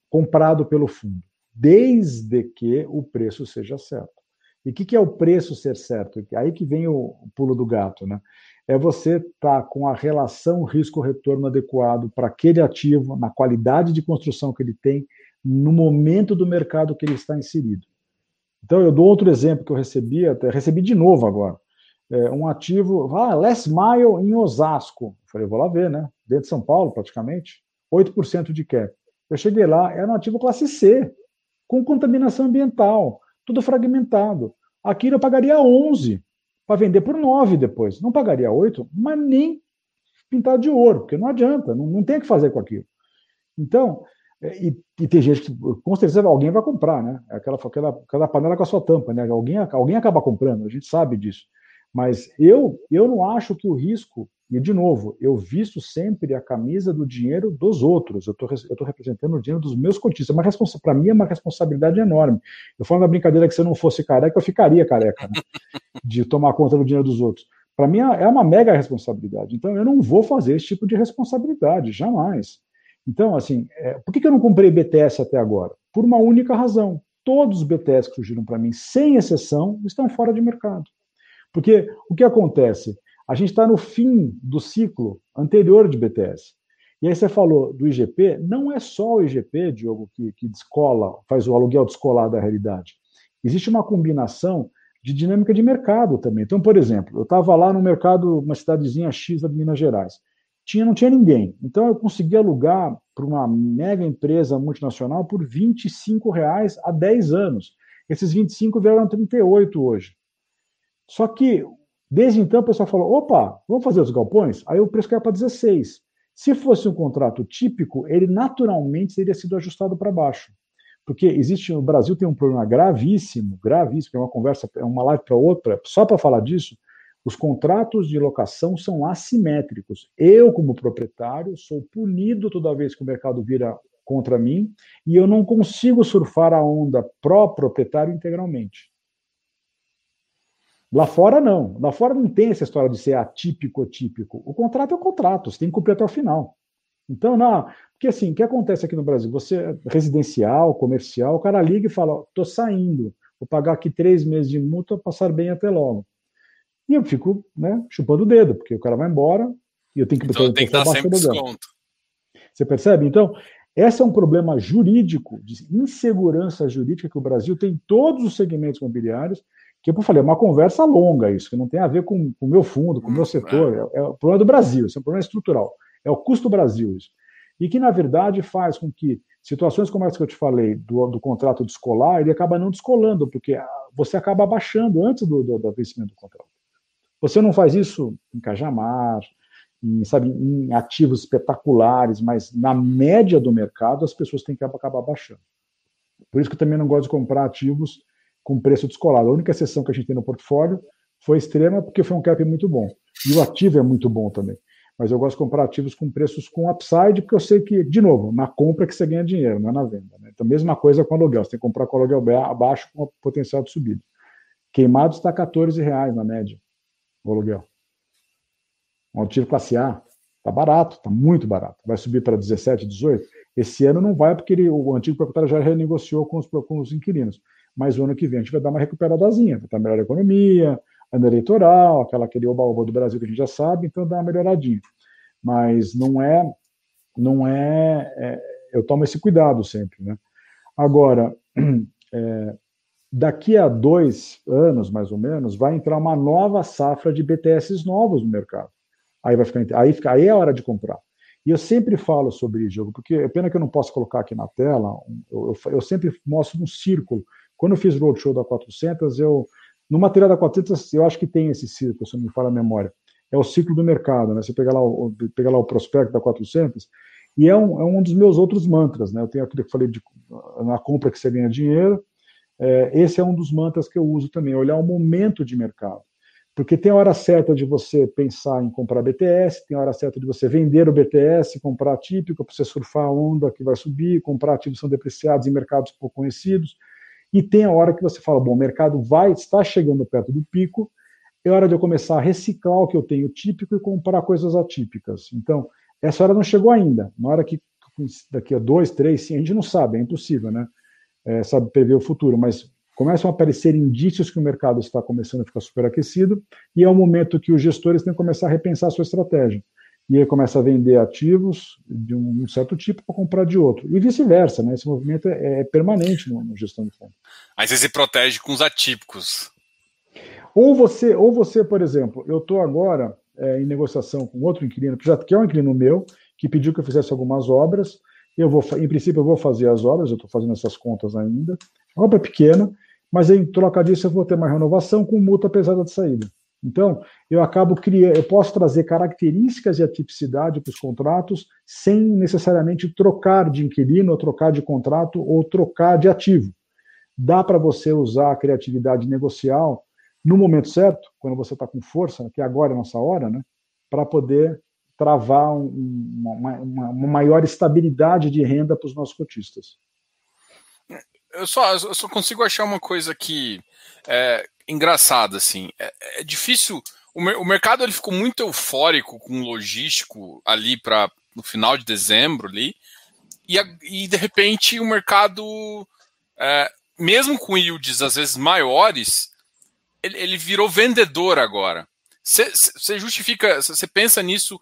comprado pelo fundo, desde que o preço seja certo. E o que, que, é o preço ser certo? Aí que vem o pulo do gato, né? é você estar tá com a relação risco-retorno adequado para aquele ativo, na qualidade de construção que ele tem, no momento do mercado que ele está inserido. Então, eu dou outro exemplo que eu recebi, até recebi de novo agora. É, um ativo, ah, Last Mile em Osasco. Eu falei, vou lá ver, né? Dentro de São Paulo, praticamente. 8% de cap. Eu cheguei lá, era um ativo classe C, com contaminação ambiental, tudo fragmentado. Aqui eu pagaria 11 para vender por 9 depois. Não pagaria 8, mas nem pintado de ouro, porque não adianta, não, não tem o que fazer com aquilo. Então, é, e, e, tem gente que, com certeza, alguém vai comprar, né? É aquela, aquela, aquela panela com a sua tampa, né? Alguém, alguém acaba comprando, a gente sabe disso. Mas eu, eu não acho que o risco, e de novo, eu visto sempre a camisa do dinheiro dos outros, eu estou representando o dinheiro dos meus cotistas, para mim é uma responsabilidade enorme. Eu falo na brincadeira que se eu não fosse careca, eu ficaria careca, né? de tomar conta do dinheiro dos outros. Para mim é uma mega responsabilidade. Então eu não vou fazer esse tipo de responsabilidade, jamais. Então, assim, é, por que, que eu não comprei BTS até agora? Por uma única razão. Todos os BTS que surgiram para mim, sem exceção, estão fora de mercado. Porque o que acontece? A gente está no fim do ciclo anterior de BTS. E aí você falou do IGP, não é só o IGP, Diogo, que, que descola, faz o aluguel descolar da realidade. Existe uma combinação de dinâmica de mercado também. Então, por exemplo, eu estava lá no mercado, uma cidadezinha X de Minas Gerais tinha, não tinha ninguém. Então eu consegui alugar para uma mega empresa multinacional por 25 reais há 10 anos. Esses 25 vieram 38 hoje. Só que, desde então, o pessoal falou: opa, vamos fazer os galpões? Aí o preço caiu para 16. Se fosse um contrato típico, ele naturalmente teria sido ajustado para baixo. Porque existe, no Brasil tem um problema gravíssimo, gravíssimo, que é uma conversa, é uma live para outra, só para falar disso, os contratos de locação são assimétricos. Eu, como proprietário, sou punido toda vez que o mercado vira contra mim e eu não consigo surfar a onda pró-proprietário integralmente. Lá fora, não. Lá fora não tem essa história de ser atípico ou típico. O contrato é o contrato, você tem que cumprir até o final. Então, não. Porque assim, o que acontece aqui no Brasil? Você é residencial, comercial, o cara liga e fala: estou saindo, vou pagar aqui três meses de multa, passar bem até logo. E eu fico né, chupando o dedo, porque o cara vai embora e eu tenho que então, tem que dar sempre desconto. Você percebe? Então, esse é um problema jurídico, de insegurança jurídica que o Brasil tem em todos os segmentos imobiliários, que eu falei, é uma conversa longa isso, que não tem a ver com o meu fundo, com o meu hum, setor, é. é, é o problema do Brasil, isso é um problema estrutural, é o custo Brasil isso. E que, na verdade, faz com que situações como essa que eu te falei, do, do contrato descolar, ele acaba não descolando, porque você acaba abaixando antes do, do, do vencimento do contrato. Você não faz isso em Cajamar, em, sabe, em ativos espetaculares, mas na média do mercado as pessoas têm que acabar baixando. Por isso que eu também não gosto de comprar ativos com preço descolado. A única exceção que a gente tem no portfólio foi extrema porque foi um cap muito bom. E o ativo é muito bom também. Mas eu gosto de comprar ativos com preços com upside, porque eu sei que, de novo, na compra é que você ganha dinheiro, não é na venda. Né? Então, mesma coisa com aluguel. Você tem que comprar com aluguel abaixo com potencial de subida. Queimado está 14 reais na média o aluguel. Um ativo classe A está barato, está muito barato. Vai subir para 17, 18. Esse ano não vai porque ele, o antigo proprietário já renegociou com os, com os inquilinos. Mas o ano que vem a gente vai dar uma recuperadazinha, vai estar melhor a economia, ano eleitoral, aquela, aquele oba-oba do Brasil que a gente já sabe, então dá uma melhoradinha. Mas não é, não é, é eu tomo esse cuidado sempre, né? Agora, é, daqui a dois anos, mais ou menos, vai entrar uma nova safra de BTS novos no mercado. Aí vai ficar, aí fica, aí é a hora de comprar. E eu sempre falo sobre isso, porque é pena que eu não posso colocar aqui na tela. Eu, eu, eu sempre mostro um círculo. Quando eu fiz o roadshow da 400, eu no material da 400 eu acho que tem esse círculo, se não me fala a memória. É o ciclo do mercado, né? Você pega lá o, pega lá o prospecto da 400 e é um, é um dos meus outros mantras, né? Eu tenho aquilo que eu falei de na compra que você ganha dinheiro, é, esse é um dos mantras que eu uso também, olhar o momento de mercado. Porque tem hora certa de você pensar em comprar BTS, tem hora certa de você vender o BTS, comprar típico para você surfar a onda que vai subir, comprar ativos são depreciados em mercados pouco conhecidos. E tem a hora que você fala, bom, o mercado vai estar chegando perto do pico, é hora de eu começar a reciclar o que eu tenho típico e comprar coisas atípicas. Então, essa hora não chegou ainda. Na hora que daqui a dois, três, sim, a gente não sabe, é impossível, né? é, sabe prever o futuro, mas começam a aparecer indícios que o mercado está começando a ficar superaquecido e é o momento que os gestores têm que começar a repensar a sua estratégia. E aí começa a vender ativos de um certo tipo para comprar de outro. E vice-versa, né? Esse movimento é, é permanente no, no, gestão de fundo. Aí você se protege com os atípicos. Ou você, ou você, por exemplo, eu estou agora é, em negociação com outro inquilino, que já que é um inquilino meu, que pediu que eu fizesse algumas obras. Eu vou, em princípio, eu vou fazer as obras, eu estou fazendo essas contas ainda. Obra pequena, mas em troca disso eu vou ter uma renovação com multa pesada de saída. Então, eu acabo criando, eu posso trazer características e atipicidade para os contratos sem necessariamente trocar de inquilino, ou trocar de contrato, ou trocar de ativo. Dá para você usar a criatividade negocial no momento certo, quando você está com força, que agora é a nossa hora, né, para poder travar um, uma, uma, uma, maior estabilidade de renda para os nossos cotistas. Eu só, eu só consigo achar uma coisa que é engraçada, assim. É, é difícil. O, mer o, mercado ele ficou muito eufórico com o logístico ali para no final de dezembro ali. E, a, e de repente o mercado, é, mesmo com yields às vezes maiores, ele, ele virou vendedor agora. Você justifica, você pensa nisso,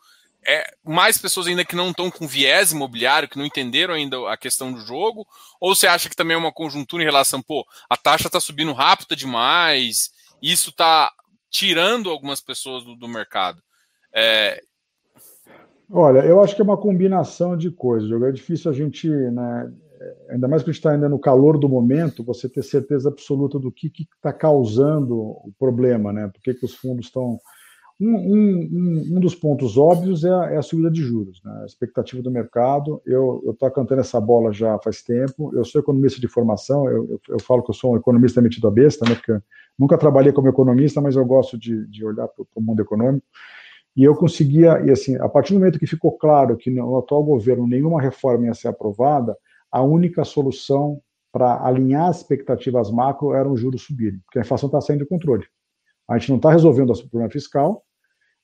é, mais pessoas ainda que não estão com viés imobiliário, que não entenderam ainda a questão do jogo? Ou você acha que também é uma conjuntura em relação, pô, a taxa está subindo rápida demais, isso está tirando algumas pessoas do, do mercado? É... Olha, eu acho que é uma combinação de coisas. É difícil a gente, né, ainda mais que a gente está ainda no calor do momento, você ter certeza absoluta do que está causando o problema, né? Por que, que os fundos estão. Um, um, um, dos pontos óbvios é a, é a, subida de juros, né? a expectativa do mercado. Eu estou cantando essa bola já faz tempo. Eu sou economista de formação, eu, eu, eu falo que eu sou um economista metido a besta, né? porque nunca trabalhei como economista, mas eu gosto de, de olhar para o mundo econômico. E eu conseguia, e assim, a partir do momento que ficou claro que no atual governo nenhuma reforma ia ser aprovada, a única solução para alinhar as expectativas macro era o juros subirem, porque a inflação está saindo de controle. A gente não está resolvendo o problema fiscal,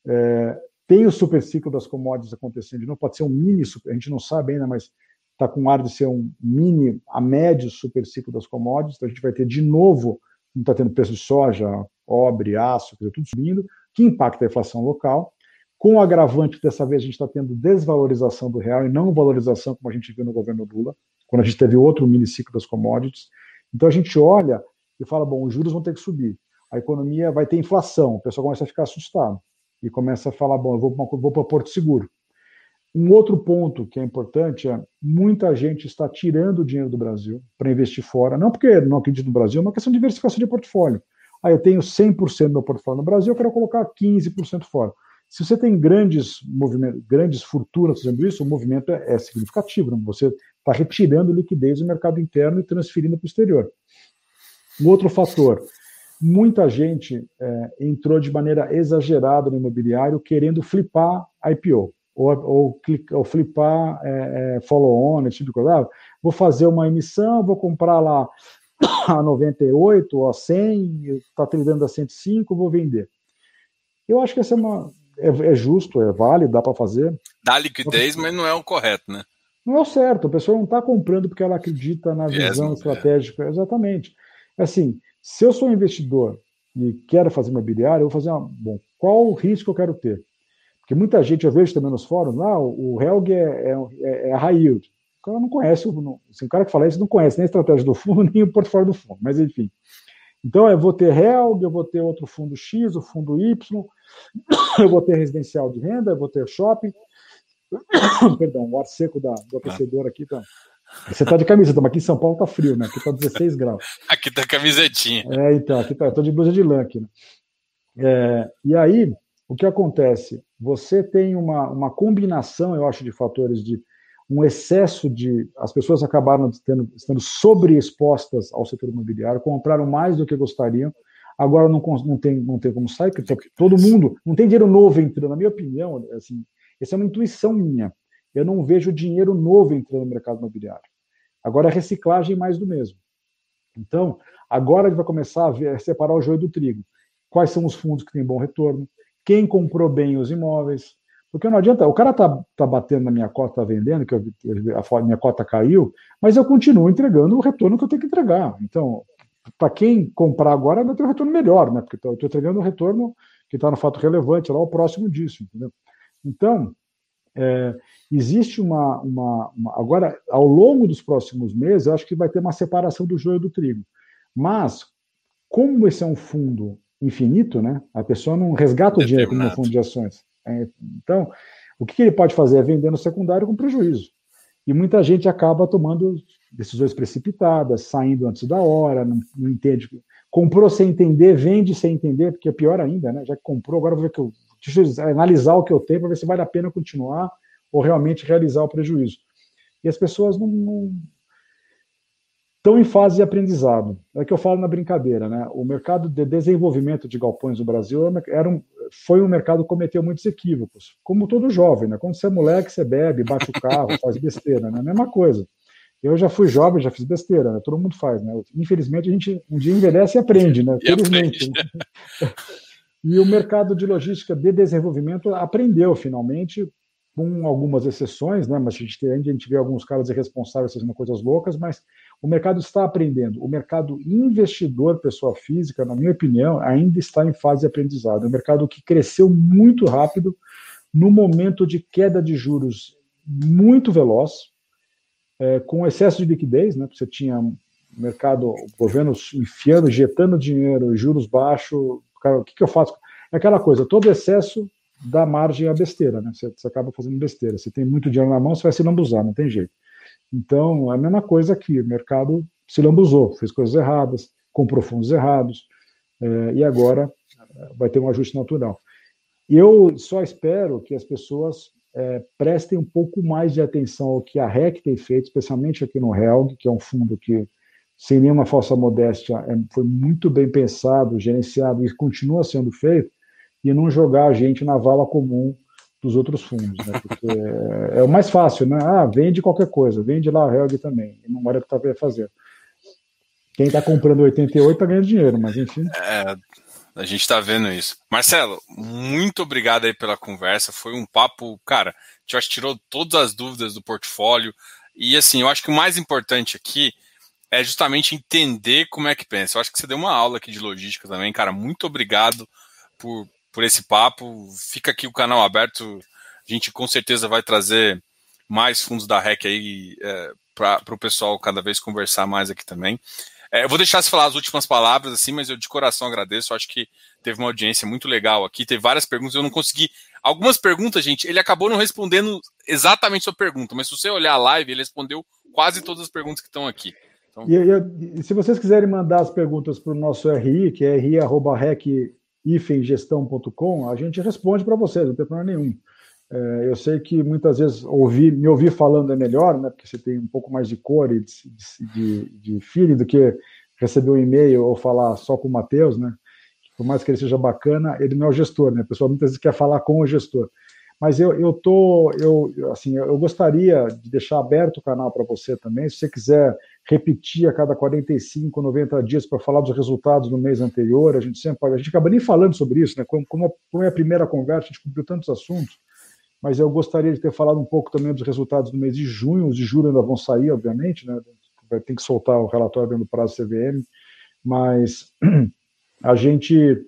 é, tem o superciclo das commodities acontecendo, não pode ser um mini, super, a gente não sabe ainda, mas está com ar de ser um mini a médio superciclo das commodities, então a gente vai ter de novo, não está tendo preço de soja, cobre, aço, tudo subindo, que impacta a inflação local, com o agravante dessa vez a gente está tendo desvalorização do real e não valorização como a gente viu no governo Lula, quando a gente teve outro miniciclo das commodities. Então a gente olha e fala, bom, os juros vão ter que subir, a economia vai ter inflação, o pessoal começa a ficar assustado e começa a falar, bom, eu vou, vou para Porto Seguro. Um outro ponto que é importante é muita gente está tirando o dinheiro do Brasil para investir fora, não porque não acredito no Brasil, é uma questão de diversificação de portfólio. Ah, eu tenho 100% do meu portfólio no Brasil, eu quero colocar 15% fora. Se você tem grandes movimentos, grandes fortunas fazendo isso, o movimento é, é significativo. Né? Você está retirando liquidez do mercado interno e transferindo para o exterior. Um outro fator, muita gente é, entrou de maneira exagerada no imobiliário querendo flipar IPO ou, ou, ou flipar é, é, follow-on, esse tipo de coisa. Ah, vou fazer uma emissão, vou comprar lá a 98 ou a 100, está tradando a 105, vou vender. Eu acho que essa é uma é, é justo, é válido, dá para fazer. Dá liquidez, mas não é o correto, né? Não é o certo, a pessoa não está comprando porque ela acredita na visão yes, estratégica. É. Exatamente. Assim, se eu sou investidor e quero fazer imobiliário, eu vou fazer uma. Bom, qual o risco eu quero ter? Porque muita gente, eu vejo também nos fóruns, ah, o Helg é, é, é high yield. O cara não conhece, não, assim, o cara que fala isso não conhece nem a estratégia do fundo, nem o portfólio do fundo, mas enfim. Então, eu vou ter Helg, eu vou ter outro fundo X, o fundo Y, eu vou ter residencial de renda, eu vou ter shopping. Perdão, o ar seco da, do aquecedor aqui tá. Você tá de camiseta, mas aqui em São Paulo tá frio, né? Aqui tá 16 graus. Aqui tá camisetinha. É, então, aqui tá, eu tô de blusa de lã aqui, né? É, e aí, o que acontece? Você tem uma, uma combinação, eu acho, de fatores de um excesso de. As pessoas acabaram tendo, estando sobreexpostas ao setor imobiliário, compraram mais do que gostariam, agora não, não, tem, não tem como sair, porque todo mundo. Não tem dinheiro novo entrando, na minha opinião, assim, essa é uma intuição minha. Eu não vejo dinheiro novo entrando no mercado imobiliário. Agora é reciclagem mais do mesmo. Então, agora a gente vai começar a, ver, a separar o joio do trigo. Quais são os fundos que têm bom retorno? Quem comprou bem os imóveis? Porque não adianta, o cara tá, tá batendo na minha cota, tá vendendo, que eu, a minha cota caiu, mas eu continuo entregando o retorno que eu tenho que entregar. Então, para quem comprar agora, vai ter um retorno melhor, né? Porque eu estou entregando um retorno que está no fato relevante, lá o próximo disso, entendeu? Então, É, existe uma, uma, uma, Agora, ao longo dos próximos meses, eu acho que vai ter uma separação do joio do trigo. Mas, como esse é um fundo infinito, né? A pessoa não resgata o dinheiro como um fundo de ações. É, então, o que ele pode fazer é vender no secundário com prejuízo. E muita gente acaba tomando decisões precipitadas, saindo antes da hora, não, não entende. Comprou sem entender, vende sem entender, porque é pior ainda, né? Já que comprou, agora vou ver que eu. Deixa eu analisar o que eu tenho para ver se vale a pena continuar ou realmente realizar o prejuízo. E as pessoas não, não estão em fase de aprendizado. É que eu falo na brincadeira, né? O mercado de desenvolvimento de galpões no Brasil era um, foi um mercado que cometeu muitos equívocos, como todo jovem, né? Quando você é moleque, você bebe, bate o carro, faz besteira, né? A mesma coisa. Eu já fui jovem, já fiz besteira, né? Todo mundo faz, né? Infelizmente, a gente um dia envelhece e aprende, né? Felizmente. e o mercado de logística de desenvolvimento aprendeu finalmente com algumas exceções, né? Mas a gente, a gente vê alguns caras irresponsáveis fazendo coisas loucas, mas o mercado está aprendendo. O mercado investidor, pessoa física, na minha opinião, ainda está em fase de aprendizado. É um mercado que cresceu muito rápido no momento de queda de juros muito veloz, é, com excesso de liquidez, né? Você tinha mercado, o governo enfiando, injetando dinheiro, juros baixos. Cara, o que, que eu faço? É aquela coisa, todo excesso dá margem à besteira, né? Você, você, acaba fazendo besteira. Você tem muito dinheiro na mão, você vai se lambuzar, não tem jeito. Então, é a mesma coisa aqui. O mercado se lambuzou, fez coisas erradas, comprou fundos errados, é, e agora é, vai ter um ajuste natural. Eu só espero que as pessoas é, prestem um pouco mais de atenção ao que a REC tem feito, especialmente aqui no HELG, que é um fundo que, sem nenhuma falsa modéstia, é, foi muito bem pensado, gerenciado e continua sendo feito, e não jogar a gente na vala comum dos outros fundos, né? Porque é, é, o mais fácil, né? Ah, vende qualquer coisa, vende lá a Helg também, não olha o que está fazendo. Quem está comprando 88 está ganhando dinheiro, mas enfim. É, a gente está vendo isso. Marcelo, muito obrigado aí pela conversa. Foi um papo, cara, te tirou todas as dúvidas do portfólio. E assim, eu acho que o mais importante aqui é justamente entender como é que pensa. Eu acho que você deu uma aula aqui de logística também, cara. Muito obrigado por, por esse papo. Fica aqui o canal aberto. A gente com certeza vai trazer mais fundos da REC aí é, para o pessoal cada vez conversar mais aqui também. É, eu vou deixar você falar as últimas palavras, assim, mas eu de coração agradeço. Eu acho que teve uma audiência muito legal aqui. Teve várias perguntas, eu não consegui. Algumas perguntas, gente, ele acabou não respondendo exatamente sua pergunta, mas se você olhar a live, ele respondeu quase todas as perguntas que estão aqui. Então... E, se vocês quiserem mandar as perguntas para o nosso RI, que é ri.rec ifemgestão.com, a gente responde para vocês, não tem problema nenhum. É, eu sei que muitas vezes ouvir, me ouvir falando é melhor, né, porque você tem um pouco mais de cor e de, de, de do que receber um e-mail ou falar só com o Matheus, né? Por mais que ele seja bacana, ele não é o gestor, né? A pessoa muitas vezes quer falar com o gestor. Mas eu, eu tô, eu, assim, eu gostaria de deixar aberto o canal para você também. Se você quiser repetir a cada 45, 90 dias para falar dos resultados no mês anterior. A gente sempre a gente acaba nem falando sobre isso, né? Como, como é a primeira conversa, a gente cobriu tantos assuntos, mas eu gostaria de ter falado um pouco também dos resultados do mês de junho. Os de julho ainda vão sair, obviamente, né? Ter que soltar o relatório dentro do prazo CVM, mas a gente.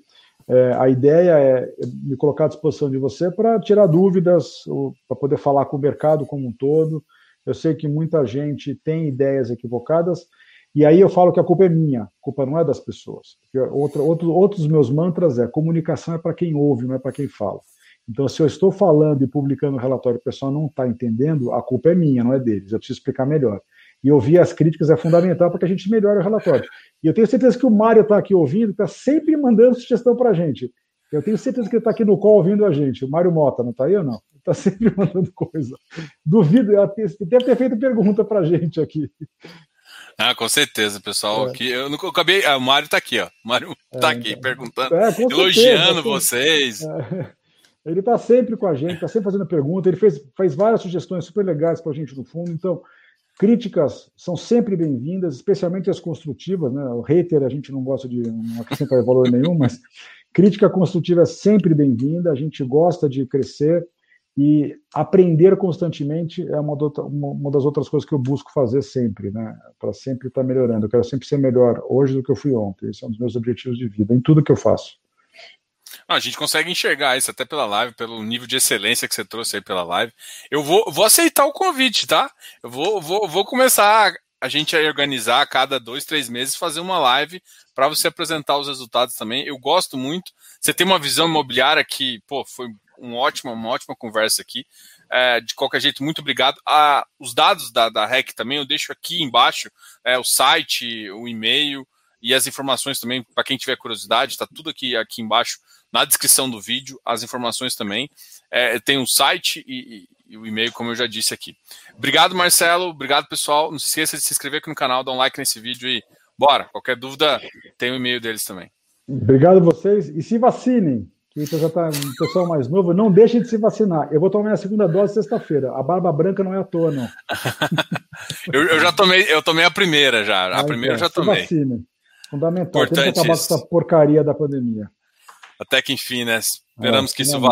É, a ideia é me colocar à disposição de você para tirar dúvidas, para poder falar com o mercado como um todo, eu sei que muita gente tem ideias equivocadas, e aí eu falo que a culpa é minha, a culpa não é das pessoas. Outro, outros meus mantras é comunicação é para quem ouve, não é para quem fala. Então, se eu estou falando e publicando um relatório e o pessoal não está entendendo, a culpa é minha, não é deles. Eu preciso explicar melhor. E ouvir as críticas é fundamental para que a gente melhore o relatório. E eu tenho certeza que o Mário está aqui ouvindo, está sempre mandando sugestão para a gente. Eu tenho certeza que ele está aqui no call ouvindo a gente. O Mário Mota, não está aí ou não? Está sempre mandando coisa. Duvido, deve ter feito pergunta para a gente aqui. Ah, com certeza, pessoal. É. Que eu não eu acabei. Ah, o Mário está aqui, ó. O Mário está é, aqui perguntando, é, elogiando vocês. É. Ele está sempre com a gente, está sempre fazendo pergunta. Ele fez, faz várias sugestões super legais para a gente no fundo. Então, críticas são sempre bem-vindas, especialmente as construtivas. Né? O hater a gente não gosta de não acrescentar valor nenhum, mas Crítica construtiva é sempre bem-vinda, a gente gosta de crescer e aprender constantemente é uma, uma das outras coisas que eu busco fazer sempre, né? Para sempre estar melhorando. Eu quero sempre ser melhor hoje do que eu fui ontem. Esse é um dos meus objetivos de vida, em tudo que eu faço. Não, a gente consegue enxergar isso até pela live, pelo nível de excelência que você trouxe aí pela live. Eu vou, vou aceitar o convite, tá? Eu vou, vou, vou começar a gente a organizar a cada dois, três meses, fazer uma live para você apresentar os resultados também. Eu gosto muito. Você tem uma visão imobiliária que, pô, foi um ótimo, uma ótima conversa aqui. É, de qualquer jeito, muito obrigado. Ah, os dados da, da REC também eu deixo aqui embaixo, é, o site, o e-mail e as informações também, para quem tiver curiosidade, está tudo aqui, aqui embaixo na descrição do vídeo, as informações também. É, tem o site e, e o e-mail, como eu já disse aqui. Obrigado, Marcelo. Obrigado, pessoal. Não se esqueça de se inscrever aqui no canal, dar um like nesse vídeo e bora. Qualquer dúvida, tem o e-mail deles também. Obrigado a vocês. E se vacinem. Que já está um pessoal mais novo, não deixem de se vacinar. Eu vou tomar a segunda dose sexta-feira. A barba branca não é à toa, não. eu, eu, já tomei, eu tomei a primeira já. A ah, primeira então, eu já tomei. Se vacinem. Fundamental. Temos que acabar com essa porcaria da pandemia. Até que enfim, né? Esperamos é, que isso vá